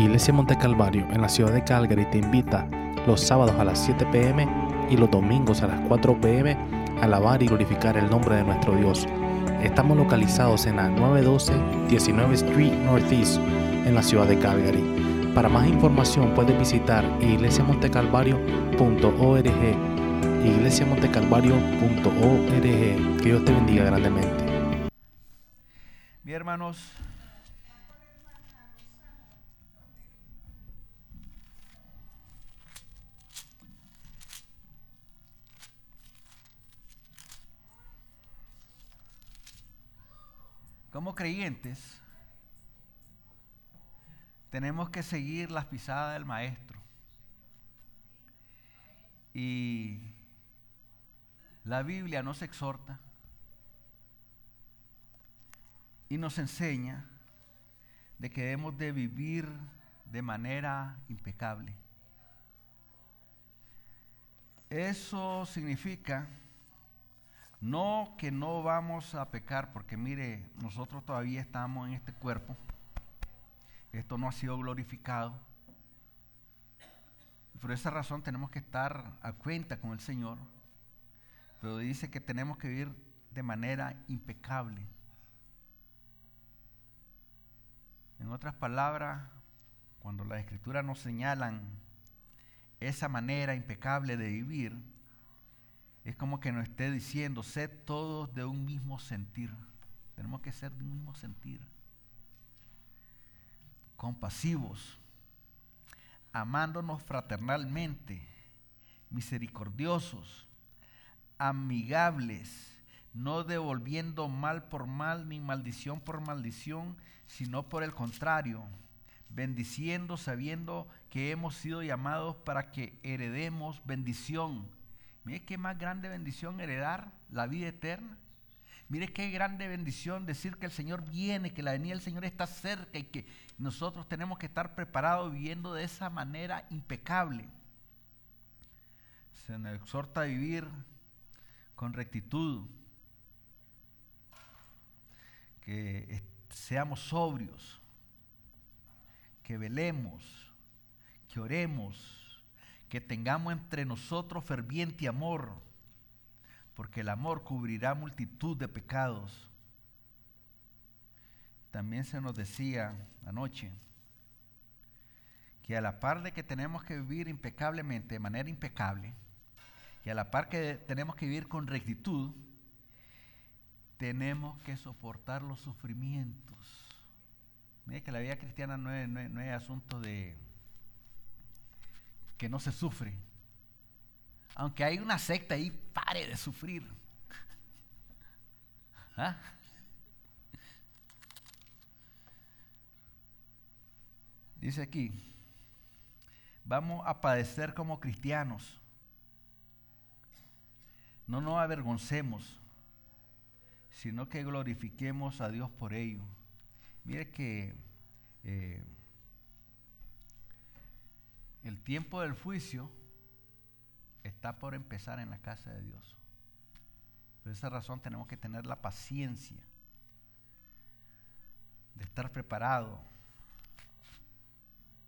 Iglesia Monte Calvario en la ciudad de Calgary te invita los sábados a las 7 pm y los domingos a las 4 pm a alabar y glorificar el nombre de nuestro Dios. Estamos localizados en la 912 19 Street Northeast en la ciudad de Calgary. Para más información puedes visitar iglesiamontecalvario.org iglesiamontecalvario.org Que Dios te bendiga grandemente. Bien, hermanos, como creyentes, tenemos que seguir las pisadas del Maestro. Y la Biblia nos exhorta y nos enseña de que debemos de vivir de manera impecable. Eso significa no que no vamos a pecar, porque mire, nosotros todavía estamos en este cuerpo. Esto no ha sido glorificado. Por esa razón tenemos que estar a cuenta con el Señor. Pero dice que tenemos que vivir de manera impecable. En otras palabras, cuando las escrituras nos señalan esa manera impecable de vivir, es como que nos esté diciendo, sed todos de un mismo sentir. Tenemos que ser de un mismo sentir. Compasivos, amándonos fraternalmente, misericordiosos, amigables, no devolviendo mal por mal ni maldición por maldición, sino por el contrario, bendiciendo sabiendo que hemos sido llamados para que heredemos bendición Mire qué más grande bendición heredar la vida eterna. Mire qué grande bendición decir que el Señor viene, que la venida del Señor está cerca y que nosotros tenemos que estar preparados viviendo de esa manera impecable. Se nos exhorta a vivir con rectitud, que seamos sobrios, que velemos, que oremos que tengamos entre nosotros ferviente amor, porque el amor cubrirá multitud de pecados. También se nos decía anoche que a la par de que tenemos que vivir impecablemente, de manera impecable, y a la par que tenemos que vivir con rectitud, tenemos que soportar los sufrimientos. Mire que la vida cristiana no es, no es asunto de, que no se sufre. Aunque hay una secta ahí, pare de sufrir. ¿Ah? Dice aquí, vamos a padecer como cristianos. No nos avergoncemos, sino que glorifiquemos a Dios por ello. Mire que eh, el tiempo del juicio está por empezar en la casa de Dios. Por esa razón tenemos que tener la paciencia de estar preparado.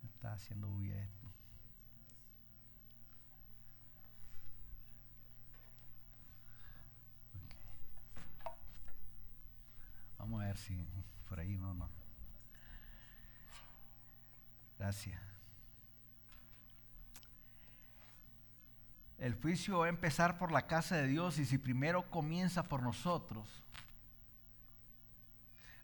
Está haciendo bulla esto. Vamos a ver si por ahí no, no. Gracias. El juicio va a empezar por la casa de Dios y si primero comienza por nosotros,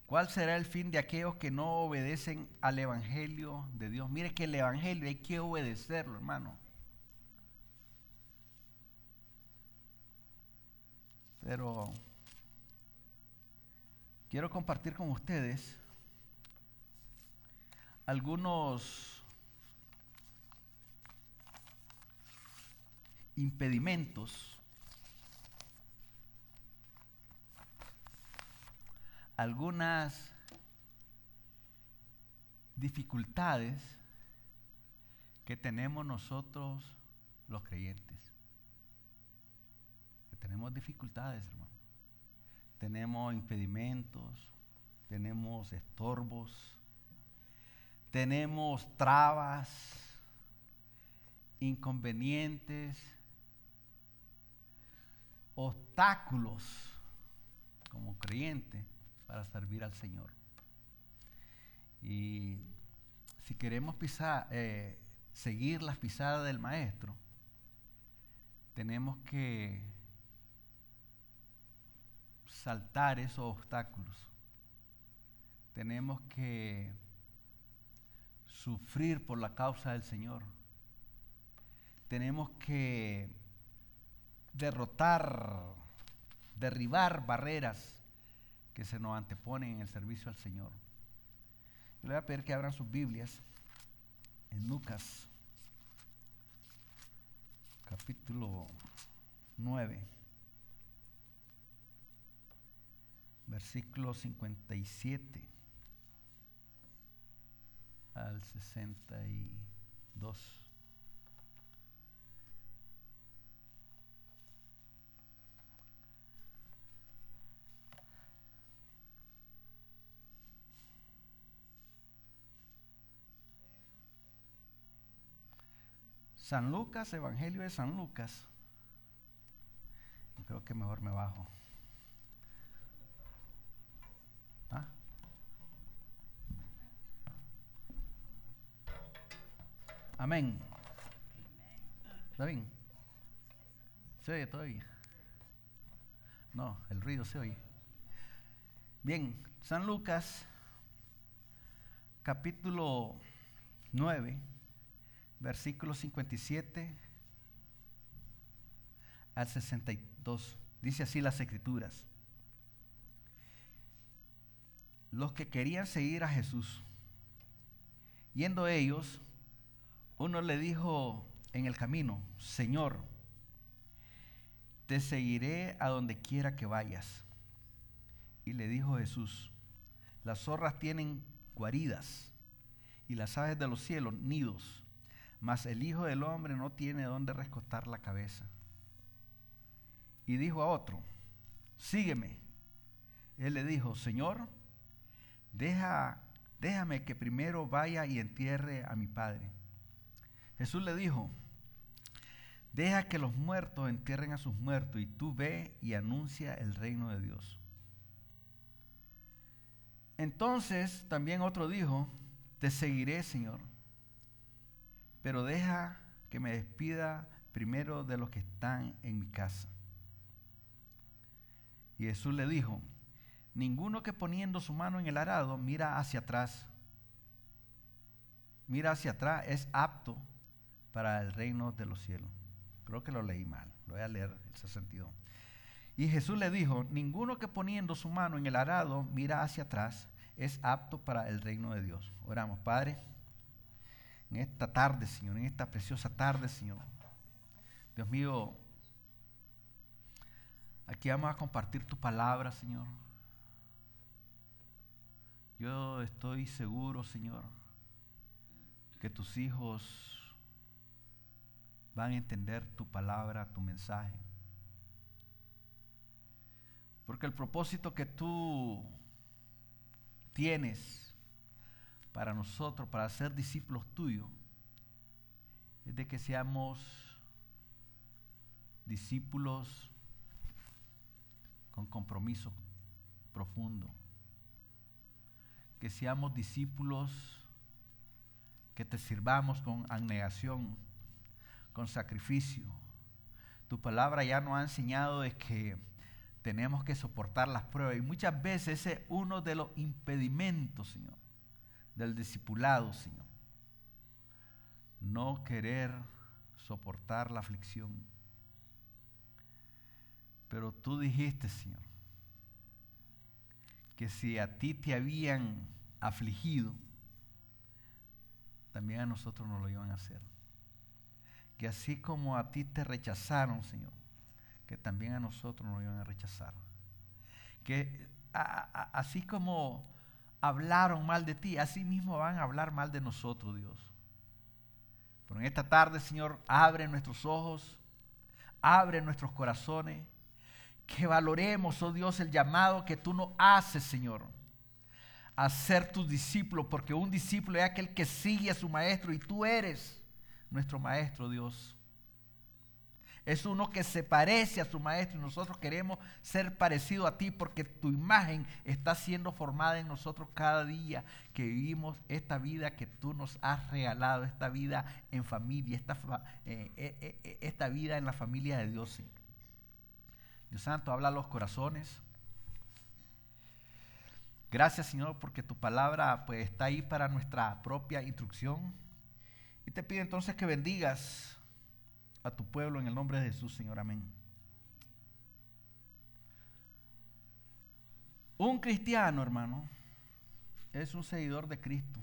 ¿cuál será el fin de aquellos que no obedecen al Evangelio de Dios? Mire que el Evangelio hay que obedecerlo, hermano. Pero quiero compartir con ustedes algunos impedimentos, algunas dificultades que tenemos nosotros los creyentes. Que tenemos dificultades, hermano. Tenemos impedimentos, tenemos estorbos, tenemos trabas, inconvenientes, obstáculos como creyente para servir al Señor. Y si queremos pisar, eh, seguir las pisadas del Maestro, tenemos que saltar esos obstáculos. Tenemos que sufrir por la causa del Señor. Tenemos que derrotar, derribar barreras que se nos anteponen en el servicio al Señor. Le voy a pedir que abran sus Biblias en Lucas, capítulo 9, versículo 57 al 62. San Lucas, Evangelio de San Lucas. creo que mejor me bajo. ¿Ah? Amén. ¿Está bien? ¿Se oye todavía? No, el ruido se oye. Bien, San Lucas, capítulo 9 versículo 57 al 62. Dice así las escrituras. Los que querían seguir a Jesús, yendo ellos, uno le dijo en el camino, Señor, te seguiré a donde quiera que vayas. Y le dijo Jesús, las zorras tienen guaridas y las aves de los cielos nidos mas el Hijo del Hombre no tiene dónde rescotar la cabeza. Y dijo a otro, sígueme. Él le dijo, Señor, deja, déjame que primero vaya y entierre a mi Padre. Jesús le dijo, deja que los muertos entierren a sus muertos y tú ve y anuncia el reino de Dios. Entonces también otro dijo, te seguiré, Señor pero deja que me despida primero de los que están en mi casa. Y Jesús le dijo, ninguno que poniendo su mano en el arado mira hacia atrás, mira hacia atrás, es apto para el reino de los cielos. Creo que lo leí mal, lo voy a leer el 62. Y Jesús le dijo, ninguno que poniendo su mano en el arado mira hacia atrás, es apto para el reino de Dios. Oramos, Padre en esta tarde, Señor, en esta preciosa tarde, Señor. Dios mío, aquí vamos a compartir tu palabra, Señor. Yo estoy seguro, Señor, que tus hijos van a entender tu palabra, tu mensaje. Porque el propósito que tú tienes para nosotros, para ser discípulos tuyos, es de que seamos discípulos con compromiso profundo. Que seamos discípulos que te sirvamos con abnegación, con sacrificio. Tu palabra ya nos ha enseñado de que tenemos que soportar las pruebas y muchas veces ese es uno de los impedimentos, Señor del discipulado, Señor. No querer soportar la aflicción. Pero tú dijiste, Señor, que si a ti te habían afligido, también a nosotros nos lo iban a hacer. Que así como a ti te rechazaron, Señor, que también a nosotros nos iban a rechazar. Que así como hablaron mal de ti, así mismo van a hablar mal de nosotros, Dios. Pero en esta tarde, Señor, abre nuestros ojos, abre nuestros corazones, que valoremos, oh Dios, el llamado que tú nos haces, Señor, a ser tus discípulos, porque un discípulo es aquel que sigue a su maestro y tú eres nuestro maestro, Dios. Es uno que se parece a su maestro y nosotros queremos ser parecido a ti porque tu imagen está siendo formada en nosotros cada día que vivimos esta vida que tú nos has regalado, esta vida en familia, esta, eh, eh, eh, esta vida en la familia de Dios. Dios Santo, habla a los corazones. Gracias Señor porque tu palabra pues está ahí para nuestra propia instrucción. Y te pido entonces que bendigas a tu pueblo en el nombre de Jesús, Señor. Amén. Un cristiano, hermano, es un seguidor de Cristo.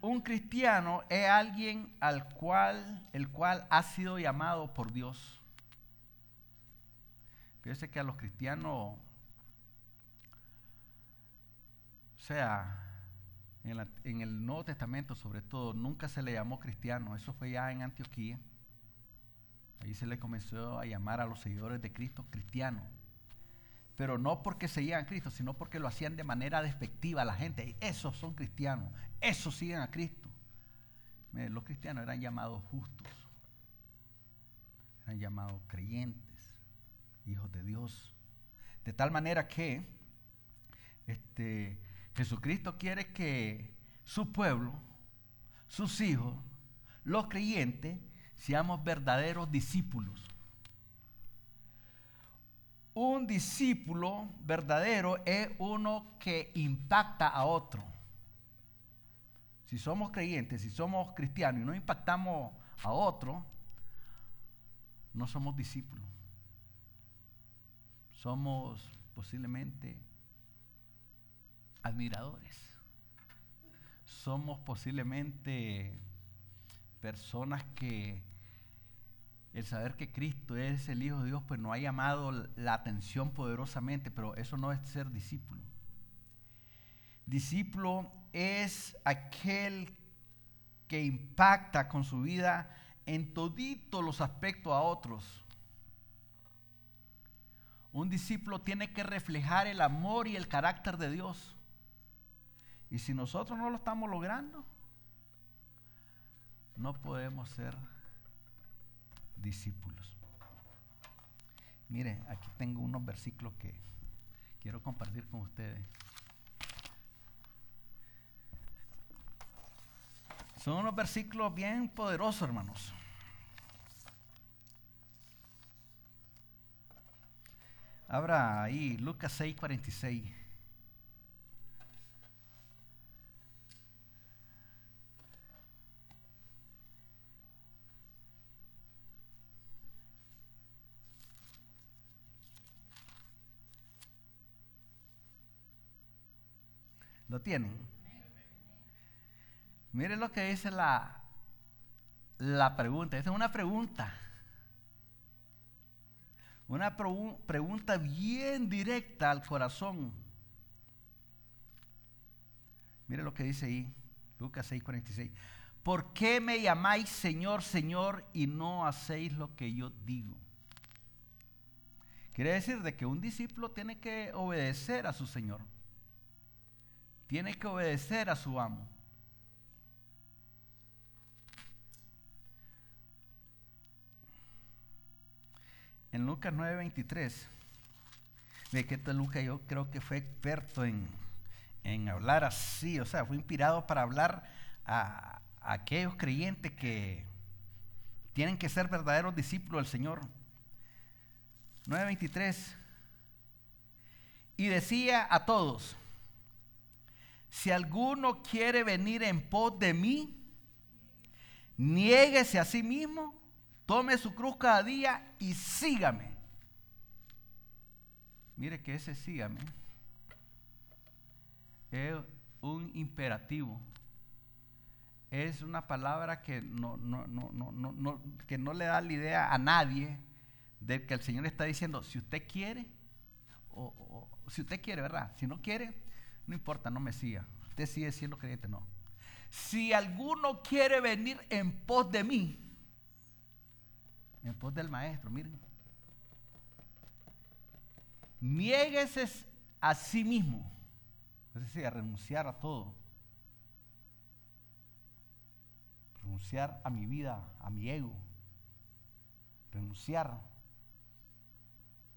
Un cristiano es alguien al cual, el cual ha sido llamado por Dios. Fíjese que a los cristianos, o sea, en, el Nuevo Testamento sobre todo, nunca se le llamó cristiano. Eso fue ya en Antioquía. Ahí se le comenzó a llamar a los seguidores de Cristo cristianos. Pero no porque seguían a Cristo, sino porque lo hacían de manera despectiva a la gente. Esos son cristianos, esos siguen a Cristo. los cristianos eran llamados justos, eran llamados creyentes, hijos de Dios. De tal manera que este, Jesucristo quiere que su pueblo, sus hijos, los creyentes, seamos verdaderos discípulos. Un discípulo verdadero es uno que impacta a otro. Si somos creyentes, si somos cristianos y no impactamos a otro, no somos discípulos. Somos posiblemente admiradores. Somos posiblemente personas que el saber que Cristo es el Hijo de Dios, pues no ha llamado la atención poderosamente, pero eso no es ser discípulo. Discípulo es aquel que impacta con su vida en toditos los aspectos a otros. Un discípulo tiene que reflejar el amor y el carácter de Dios. Y si nosotros no lo estamos logrando, no podemos ser discípulos. Mire, aquí tengo unos versículos que quiero compartir con ustedes. Son unos versículos bien poderosos, hermanos. Abra ahí Lucas 6, 46. ¿Lo tienen? Miren lo que dice la, la pregunta. Esta es una pregunta. Una pregunta bien directa al corazón. Miren lo que dice ahí, Lucas 6:46. ¿Por qué me llamáis Señor, Señor y no hacéis lo que yo digo? Quiere decir de que un discípulo tiene que obedecer a su Señor tiene que obedecer a su amo. En Lucas 9:23, ve que este Lucas yo creo que fue experto en, hablar así, o sea, fue inspirado para hablar a, a aquellos creyentes que tienen que ser verdaderos discípulos del Señor. 9:23. Y decía a todos, si alguno quiere venir en pos de mí, niéguese a sí mismo, tome su cruz cada día y sígame. Mire que ese sígame es un imperativo. Es una palabra que no, que no le da la idea a nadie de que el Señor está diciendo, si usted quiere, o si usted quiere, ¿verdad? Si no quiere, no importa, no me siga. Usted sigue siendo creyente, no. Si alguno quiere venir en pos de mí, en pos del maestro, miren. Niéguese a sí mismo. Es decir, renunciar a todo. Renunciar a mi vida, a mi ego. Renunciar.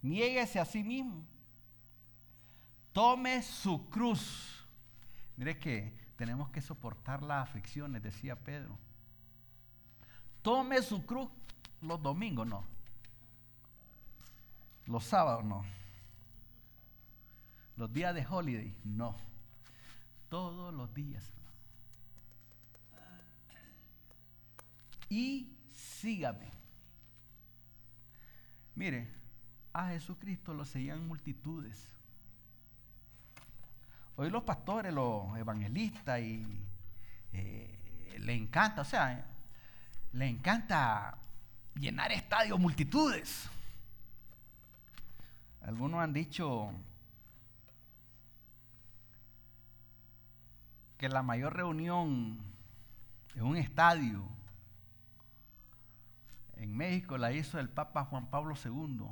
Niéguese a sí mismo. Tome su cruz. Mire que tenemos que soportar las aflicciones, decía Pedro. Tome su cruz los domingos, no. Los sábados, no. Los días de holiday, no. Todos los días. Y sígame. Mire, a Jesucristo lo seguían multitudes. Hoy los pastores, los evangelistas, y eh, le encanta, o sea, le encanta llenar estadios, multitudes. Algunos han dicho que la mayor reunión en un estadio en México la hizo el Papa Juan Pablo II.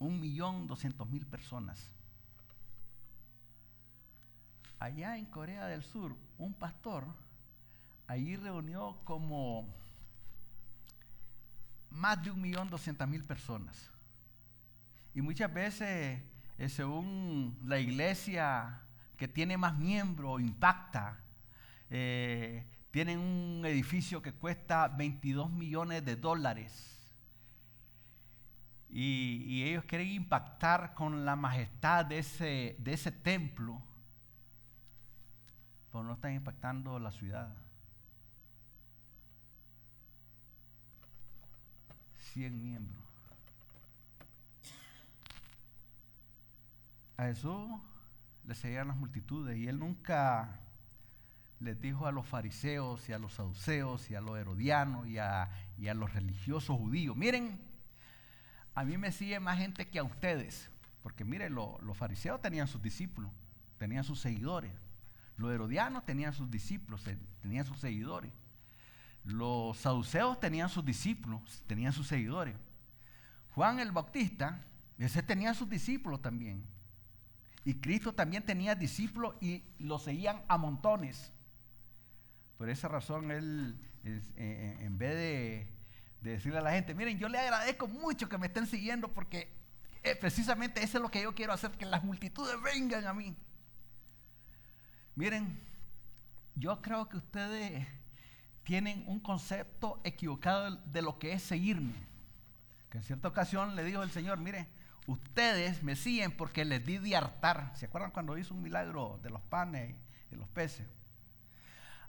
Un millón doscientos mil personas. Allá en Corea del Sur, un pastor allí reunió como más de un millón doscientas mil personas. Y muchas veces, eh, según la iglesia que tiene más miembros, impacta, eh, tienen un edificio que cuesta 22 millones de dólares. Y, ellos quieren impactar con la majestad de ese, de ese templo, no están impactando la ciudad. 100 miembros. A Jesús le seguían las multitudes y él nunca les dijo a los fariseos y a los saduceos y a los herodianos y a, los religiosos judíos, miren, a mí me sigue más gente que a ustedes, porque miren, los fariseos tenían sus discípulos, tenían sus seguidores, los herodianos tenían sus discípulos, tenían sus seguidores. Los saduceos tenían sus discípulos, tenían sus seguidores. Juan el Bautista, ese tenía sus discípulos también. Y Cristo también tenía discípulos y lo seguían a montones. Por esa razón, él, eh, eh, en vez de, decirle a la gente, miren, yo le agradezco mucho que me estén siguiendo porque eh, precisamente eso es lo que yo quiero hacer, que las multitudes vengan a mí. Miren, yo creo que ustedes tienen un concepto equivocado de lo que es seguirme. Que en cierta ocasión le dijo el Señor, mire, ustedes me siguen porque les di de hartar. ¿Se acuerdan cuando hizo un milagro de los panes y los peces?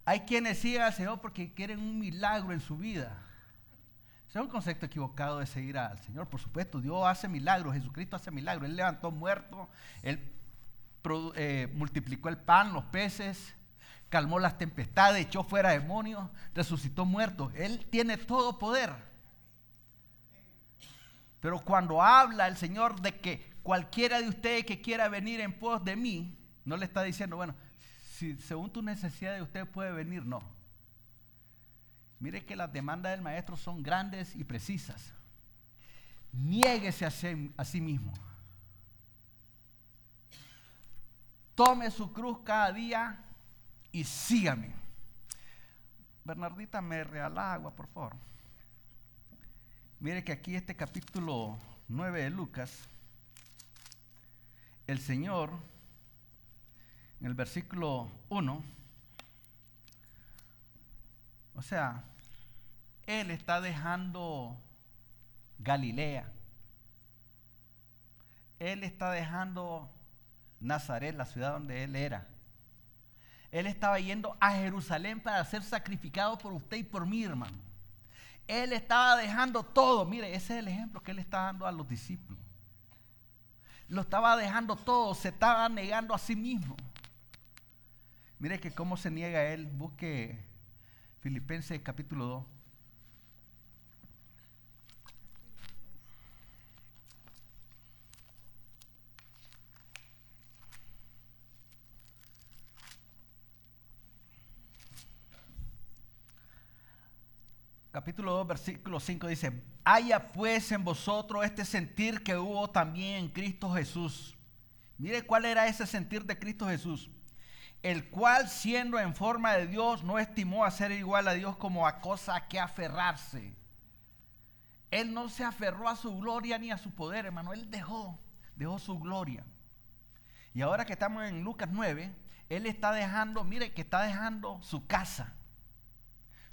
Hay quienes siguen al Señor porque quieren un milagro en su vida. Ese es un concepto equivocado de seguir al Señor. Por supuesto, Dios hace milagros, Jesucristo hace milagros. Él levantó muertos, Él eh, multiplicó el pan, los peces, calmó las tempestades, echó fuera demonios, resucitó muertos. Él tiene todo poder. Pero cuando habla el Señor de que cualquiera de ustedes que quiera venir en pos de mí, no le está diciendo, bueno, si según tu necesidad de usted puede venir, no. Mire que las demandas del maestro son grandes y precisas. Niéguese a sí, a sí mismo. Tome su cruz cada día y sígame. Bernardita, me regala agua, por favor. Mire que aquí este capítulo 9 de Lucas, el Señor, en el versículo 1, o sea, Él está dejando Galilea. Él está dejando Nazaret, la ciudad donde Él era. Él estaba yendo a Jerusalén para ser sacrificado por usted y por mí, hermano. Él estaba dejando todo. Mire, ese es el ejemplo que él está dando a los discípulos. Lo estaba dejando todo, se estaba negando a sí mismo. Mire que cómo se niega él. Busque Filipenses capítulo 2. Capítulo 2, versículo 5 dice, haya pues en vosotros este sentir que hubo también en Cristo Jesús, Mire cuál era ese sentir de Cristo Jesús. El cual siendo en forma de Dios no estimó a ser igual a Dios como a cosa que aferrarse. Él no se aferró a su gloria ni a su poder, hermano. Él dejó, dejó su gloria. Y ahora que estamos en Lucas 9, Él está dejando, mire que está dejando su casa.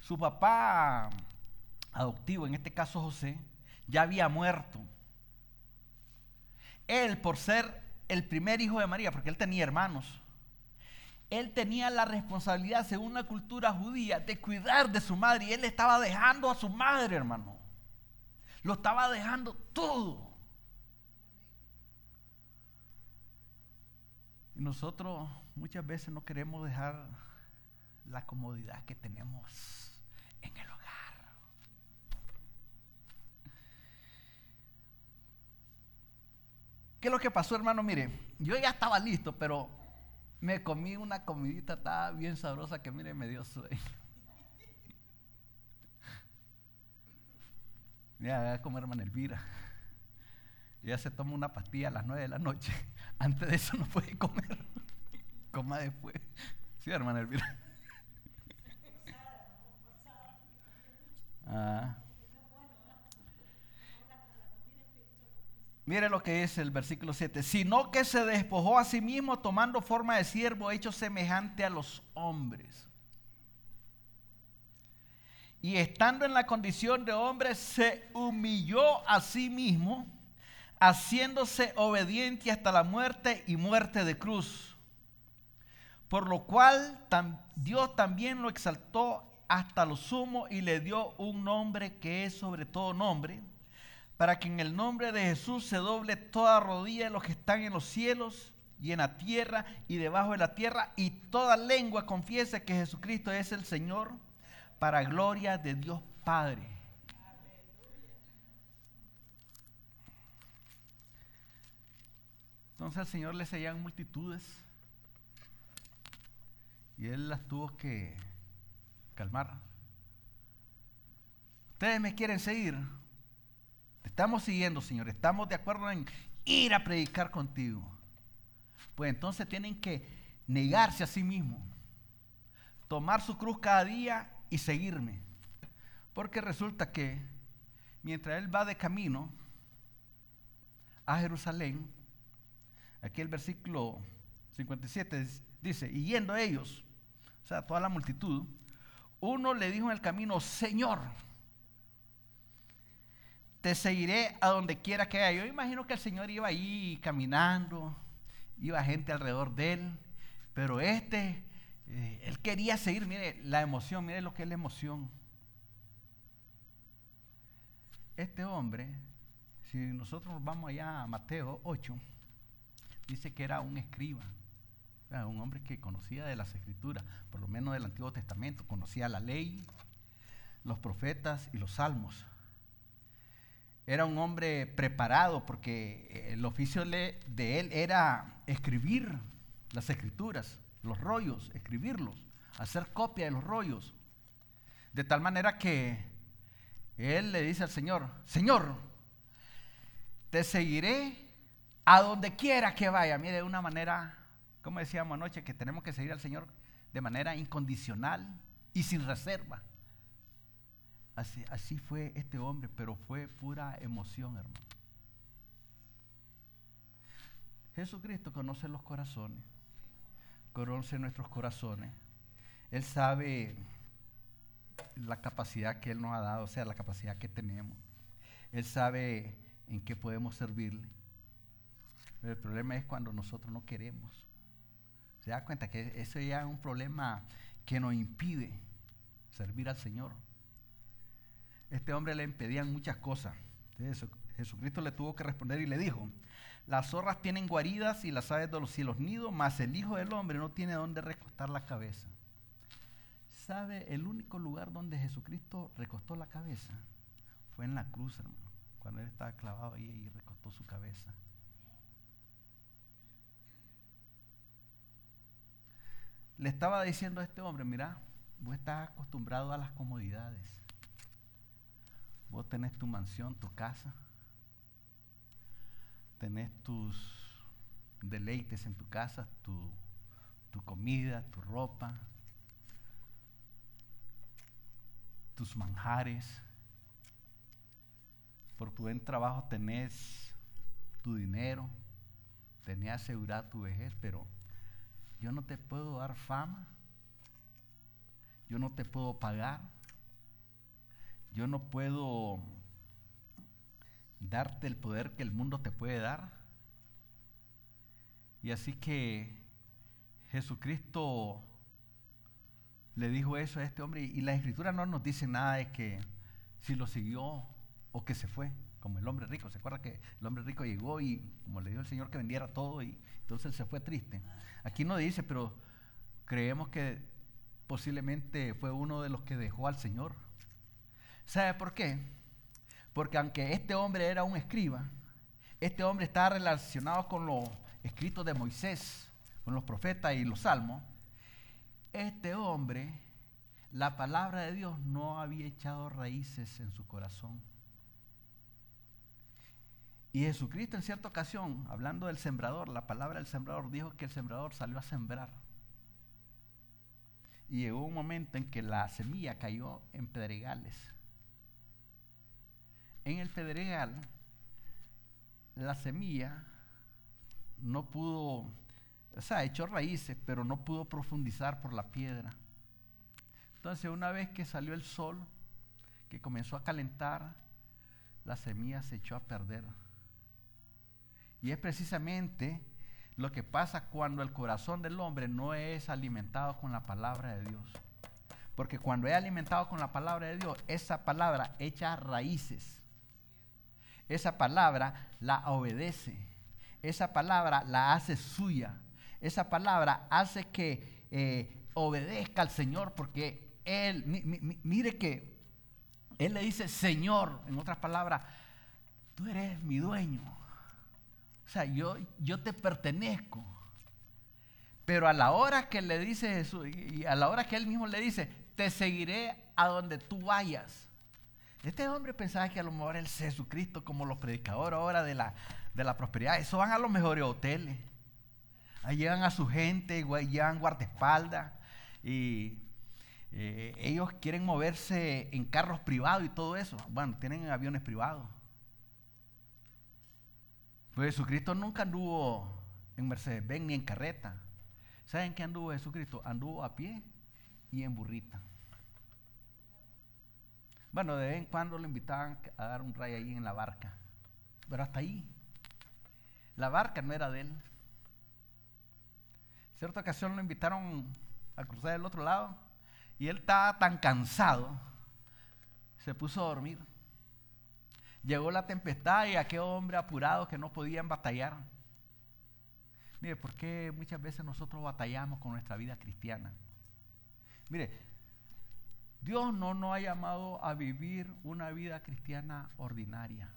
Su papá adoptivo, en este caso José, ya había muerto. Él, por ser el primer hijo de María, porque él tenía hermanos, él tenía la responsabilidad, según la cultura judía, de cuidar de su madre. Y él estaba dejando a su madre, hermano. Lo estaba dejando todo. Y nosotros muchas veces no queremos dejar la comodidad que tenemos en el hogar. ¿Qué es lo que pasó, hermano? Mire, yo ya estaba listo, pero me comí una comidita tan bien sabrosa que, mire, me dio sueño. Ya, voy a comer hermana Elvira. Ella se toma una pastilla a las 9 de la noche. Antes de eso no puede comer. Coma después. Sí, hermana Elvira. Ah. Mire lo que es el versículo 7. Sino que se despojó a sí mismo tomando forma de siervo hecho semejante a los hombres. Y estando en la condición de hombre, se humilló a sí mismo, haciéndose obediente hasta la muerte y muerte de cruz. Por lo cual Dios también lo exaltó hasta lo sumo y le dio un nombre que es sobre todo nombre para que en el nombre de Jesús se doble toda rodilla de los que están en los cielos y en la tierra y debajo de la tierra, y toda lengua confiese que Jesucristo es el Señor, para gloria de Dios Padre. Entonces al Señor le seguían multitudes y Él las tuvo que calmar. Ustedes me quieren seguir, estamos siguiendo, Señor. Estamos de acuerdo en ir a predicar contigo. Pues entonces tienen que negarse a sí mismos, tomar su cruz cada día y seguirme. Porque resulta que mientras Él va de camino a Jerusalén, aquí el versículo 57 dice, y yendo ellos, o sea, toda la multitud, uno le dijo en el camino, Señor, seguiré a donde quiera que haya. Yo imagino que el Señor iba ahí caminando, iba gente alrededor de él, pero este, eh, él quería seguir, mire la emoción, mire lo que es la emoción. Este hombre, si nosotros vamos allá a Mateo 8, dice que era un escriba, un hombre que conocía de las escrituras, por lo menos del Antiguo Testamento, conocía la ley, los profetas y los salmos era un hombre preparado porque el oficio de él era escribir las escrituras, los rollos, escribirlos, hacer copia de los rollos. De tal manera que él le dice al Señor, Señor, te seguiré a donde quiera que vaya. Mire, de una manera, como decíamos anoche, que tenemos que seguir al Señor de manera incondicional y sin reserva. Así, fue este hombre, pero fue pura emoción, hermano. Jesucristo conoce los corazones, conoce nuestros corazones. Él sabe la capacidad que Él nos ha dado, o sea, la capacidad que tenemos. Él sabe en qué podemos servirle. Pero el problema es cuando nosotros no queremos. Se da cuenta que eso ya es un problema que nos impide servir al Señor este hombre le impedían muchas cosas. Jesucristo le tuvo que responder y le dijo, las zorras tienen guaridas y las aves de los cielos nidos, mas el Hijo del Hombre no tiene dónde recostar la cabeza. ¿Sabe el único lugar donde Jesucristo recostó la cabeza? Fue en la cruz, hermano, cuando él estaba clavado ahí y recostó su cabeza. Le estaba diciendo a este hombre, mira, vos estás acostumbrado a las comodidades. Vos tenés tu mansión, tu casa, tenés tus deleites en tu casa, tu, tu comida, tu ropa, tus manjares. Por tu buen trabajo tenés tu dinero, tenés asegurada tu vejez, pero yo no te puedo dar fama, yo no te puedo pagar, yo no puedo darte el poder que el mundo te puede dar. Y así que Jesucristo le dijo eso a este hombre y la escritura no nos dice nada de que si lo siguió o que se fue, como el hombre rico. ¿Se acuerda que el hombre rico llegó y como le dijo el Señor que vendiera todo y entonces se fue triste? Aquí no dice, pero creemos que posiblemente fue uno de los que dejó al Señor. ¿Sabe por qué? Porque aunque este hombre era un escriba, este hombre estaba relacionado con los escritos de Moisés, con los profetas y los salmos, este hombre, la palabra de Dios no había echado raíces en su corazón. Y Jesucristo en cierta ocasión, hablando del sembrador, la palabra del sembrador dijo que el sembrador salió a sembrar. Y llegó un momento en que la semilla cayó en pedregales en el pedregal, la semilla no pudo, o sea, echó raíces, pero no pudo profundizar por la piedra. Entonces, una vez que salió el sol, que comenzó a calentar, la semilla se echó a perder. Y es precisamente lo que pasa cuando el corazón del hombre no es alimentado con la palabra de Dios. Porque cuando es alimentado con la palabra de Dios, esa palabra echa raíces esa palabra la obedece. Esa palabra la hace suya. Esa palabra hace que eh, obedezca al Señor porque Él, mire que Él le dice Señor, en otras palabras, tú eres mi dueño. O sea, yo, yo te pertenezco. Pero a la hora que le dice Jesús, y a la hora que Él mismo le dice, te seguiré a donde tú vayas. Este hombre pensaba que a lo mejor el Jesucristo, como los predicadores ahora de la, de la prosperidad, eso van a los mejores hoteles. Ahí llevan a su gente, llevan guardaespaldas. Y eh, ellos quieren moverse en carros privados y todo eso. Bueno, tienen aviones privados. Pues Jesucristo nunca anduvo en Mercedes-Benz ni en carreta. ¿Saben qué anduvo Jesucristo? Anduvo a pie y en burrita. Bueno, de vez en cuando lo invitaban a dar un rayo ahí en la barca. Pero hasta ahí. La barca no era de él. En cierta ocasión lo invitaron a cruzar del otro lado y él estaba tan cansado, se puso a dormir. Llegó la tempestad y aquel hombre apurado que no podían batallar. Mire, ¿por qué muchas veces nosotros batallamos con nuestra vida cristiana? Mire, Dios no nos ha llamado a vivir una vida cristiana ordinaria.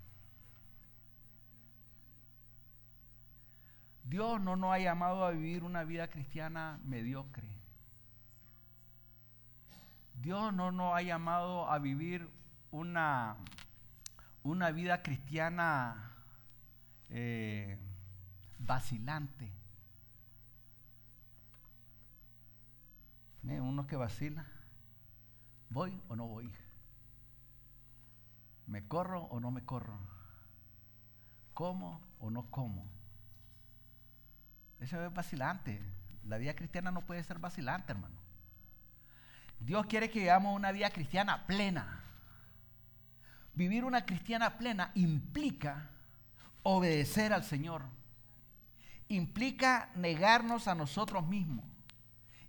Dios no nos ha llamado a vivir una vida cristiana mediocre. Dios no nos ha llamado a vivir una, una vida cristiana eh, vacilante. Uno que vacila. ¿Voy o no voy? ¿Me corro o no me corro? ¿Como o no como? Eso es vacilante. La vida cristiana no puede ser vacilante, hermano. Dios quiere que vivamos una vida cristiana plena. Vivir una cristiana plena implica obedecer al Señor. Implica negarnos a nosotros mismos.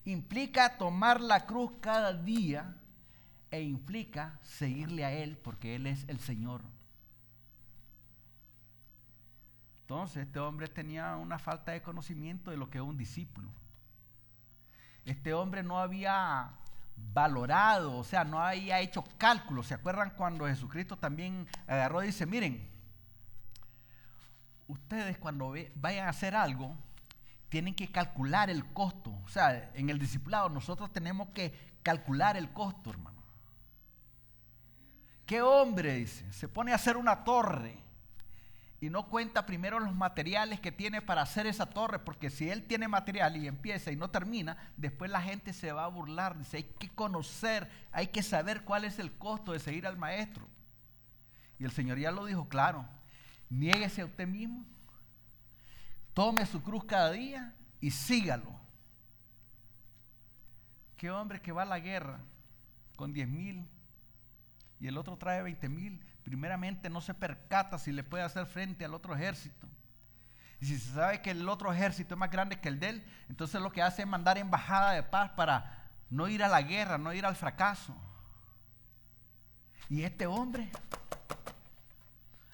Implica tomar la cruz cada día e implica seguirle a Él porque Él es el Señor. Entonces este hombre tenía una falta de conocimiento de lo que es un discípulo. Este hombre no había valorado, o sea, no había hecho cálculos. ¿Se acuerdan cuando Jesucristo también agarró y dice, miren, ustedes cuando vayan a hacer algo, tienen que calcular el costo. O sea, en el discipulado nosotros tenemos que calcular el costo, hermano. ¿Qué hombre, dice, se pone a hacer una torre y no cuenta primero los materiales que tiene para hacer esa torre, porque si él tiene material y empieza y no termina, después la gente se va a burlar. Dice, hay que conocer, hay que saber cuál es el costo de seguir al maestro. Y el Señor ya lo dijo claro, niéguese a usted mismo, tome su cruz cada día y sígalo. ¿Qué hombre que va a la guerra con 10 mil y el otro trae 20 mil? primeramente no se percata si le puede hacer frente al otro ejército. Y si se sabe que el otro ejército es más grande que el de él, entonces lo que hace es mandar embajada de paz para no ir a la guerra, no ir al fracaso. Y este hombre,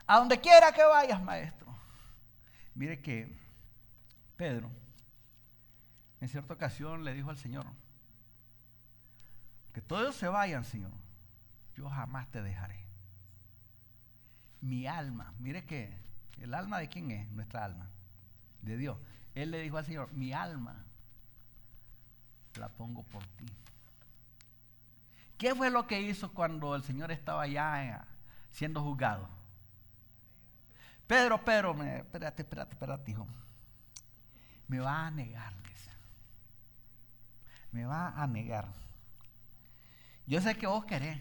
a donde quiera que vayas, maestro. Mire que Pedro, en cierta ocasión le dijo al Señor, que todos se vayan, Señor, yo jamás te dejaré mi alma. Mire que el alma de quién es, nuestra alma, de Dios. Él le dijo al Señor, mi alma la pongo por ti. ¿Qué fue lo que hizo cuando el Señor estaba ya siendo juzgado? Pedro, Pedro, me, espérate, espérate, espérate, hijo. Me va a negar, Me va a negar. Yo sé que vos querés.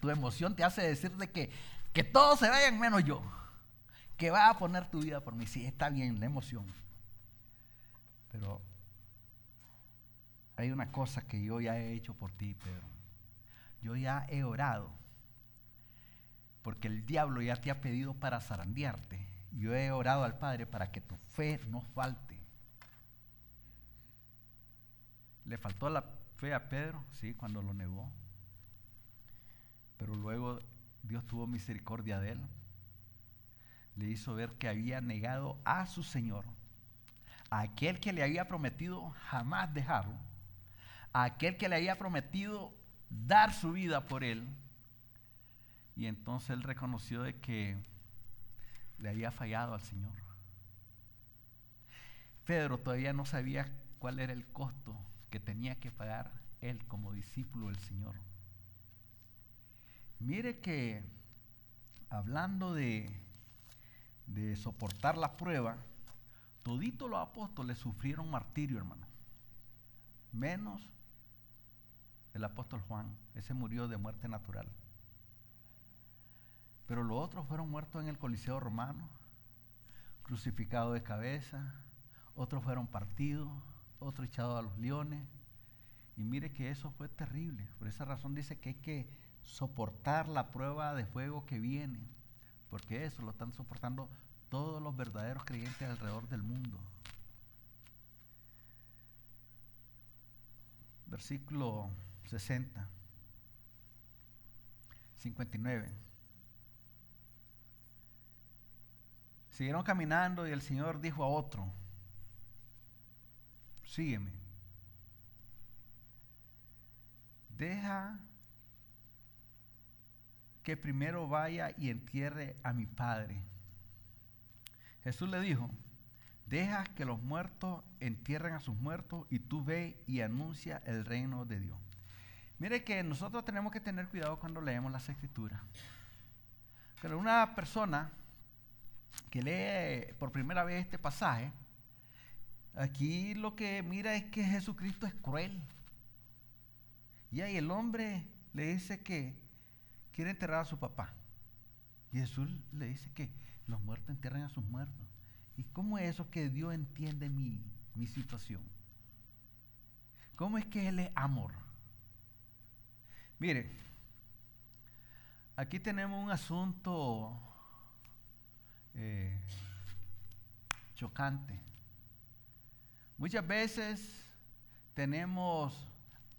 Tu emoción te hace decir de que que todos se vayan menos yo. Que va a poner tu vida por mí. Sí, está bien, la emoción. Pero hay una cosa que yo ya he hecho por ti, Pedro. Yo ya he orado. Porque el diablo ya te ha pedido para zarandearte. Yo he orado al Padre para que tu fe no falte. ¿Le faltó la fe a Pedro? Sí, cuando lo negó. Pero luego Dios tuvo misericordia de él. Le hizo ver que había negado a su Señor, a aquel que le había prometido jamás dejarlo, a aquel que le había prometido dar su vida por él. Y entonces él reconoció de que le había fallado al Señor. Pedro todavía no sabía cuál era el costo que tenía que pagar él como discípulo del Señor. Mire que hablando de, soportar la prueba, toditos los apóstoles sufrieron martirio, hermano. Menos el apóstol Juan, ese murió de muerte natural. Pero los otros fueron muertos en el Coliseo romano, crucificados de cabeza, otros fueron partidos, otros echados a los leones. Y mire que eso fue terrible. Por esa razón dice que hay que soportar la prueba de fuego que viene, porque eso lo están soportando todos los verdaderos creyentes alrededor del mundo. Versículo 60, 59. Siguieron caminando y el Señor dijo a otro, sígueme. Deja que primero vaya y entierre a mi padre. Jesús le dijo, deja que los muertos entierren a sus muertos y tú ve y anuncia el reino de Dios. Mire que nosotros tenemos que tener cuidado cuando leemos las escrituras. Pero una persona que lee por primera vez este pasaje, aquí lo que mira es que Jesucristo es cruel. Y ahí el hombre le dice que quiere enterrar a su papá. Y Jesús le dice que los muertos entierran a sus muertos. ¿Y cómo es eso que Dios entiende mi, mi situación? ¿Cómo es que Él es amor? Mire, aquí tenemos un asunto eh, chocante. Muchas veces tenemos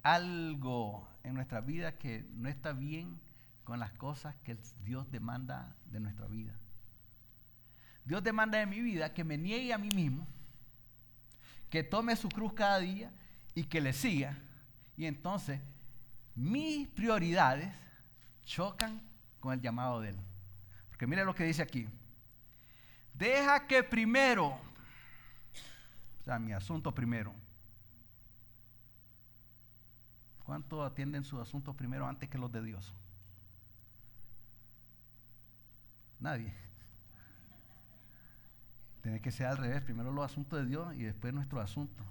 algo en nuestra vida que no está bien con las cosas que Dios demanda de nuestra vida. Dios demanda de mi vida que me niegue a mí mismo, que tome su cruz cada día y que le siga. Y entonces mis prioridades chocan con el llamado de Él. Porque mire lo que dice aquí. Deja que primero, o sea, mi asunto primero. ¿Cuánto atienden sus asuntos primero antes que los de Dios? Nadie. Tiene que ser al revés, primero los asuntos de Dios y después nuestros asuntos.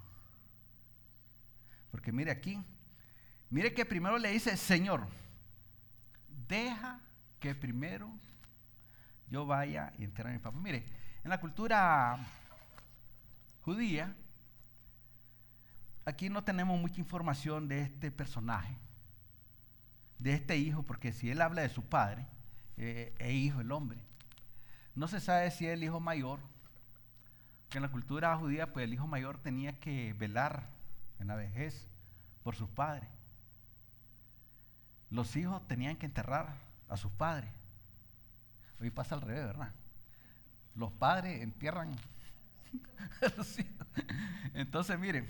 Porque mire aquí, mire que primero le dice, Señor, deja que primero yo vaya y entierre a mi papá. Mire, en la cultura judía, aquí no tenemos mucha información de este personaje, de este hijo, porque si él habla de su padre, eh, es hijo el hombre. No se sabe si el hijo mayor, que en la cultura judía, pues el hijo mayor tenía que velar en la vejez por sus padres. Los hijos tenían que enterrar a sus padres. Hoy pasa al revés, ¿verdad? Los padres entierran. Entonces, miren,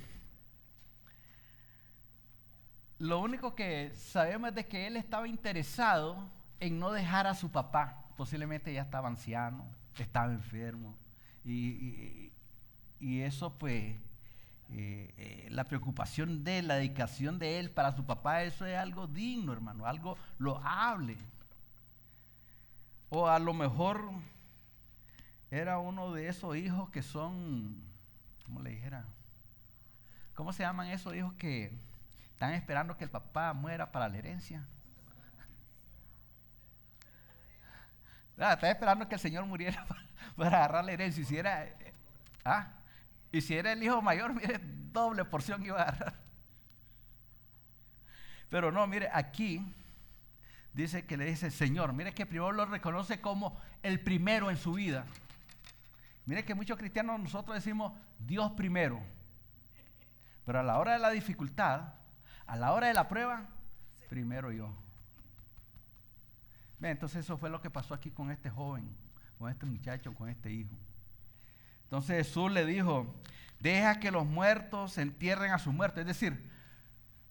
lo único que sabemos es de que él estaba interesado en no dejar a su papá. Posiblemente ya estaba anciano, estaba enfermo. Y, eso pues, eh, eh, la preocupación de la dedicación de él para su papá, eso es algo digno, hermano, algo loable. O a lo mejor era uno de esos hijos que son, ¿cómo le dijera? ¿Cómo se llaman esos hijos que están esperando que el papá muera para la herencia? Ah, están esperando que el Señor muriera para, agarrar la herencia. Y si era, ah, y si era el hijo mayor, mire, doble porción iba a agarrar. Pero no, mire, aquí dice que le dice Señor. Mire que primero lo reconoce como el primero en su vida. Mire que muchos cristianos nosotros decimos Dios primero. Pero a la hora de la dificultad, a la hora de la prueba, primero yo. Entonces eso fue lo que pasó aquí con este joven, con este muchacho, con este hijo. Entonces Jesús le dijo, deja que los muertos entierren a sus muertos. Es decir,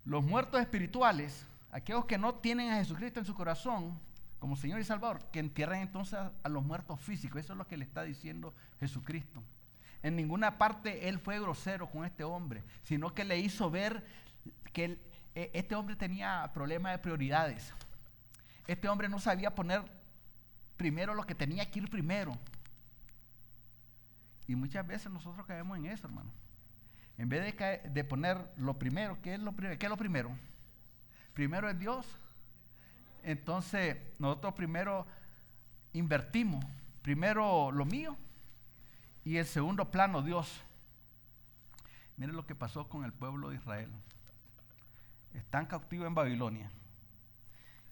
los muertos espirituales aquellos que no tienen a Jesucristo en su corazón como Señor y Salvador, que entierren entonces a, los muertos físicos. Eso es lo que le está diciendo Jesucristo. En ninguna parte él fue grosero con este hombre, sino que le hizo ver que e, este hombre tenía problemas de prioridades. Este hombre no sabía poner primero lo que tenía que ir primero. Y muchas veces nosotros caemos en eso, hermano. En vez de, de poner lo primero, ¿qué es lo, ¿qué es lo primero? primero es Dios. Entonces, nosotros primero invertimos, primero lo mío y el segundo plano Dios. Miren lo que pasó con el pueblo de Israel. Están cautivos en Babilonia.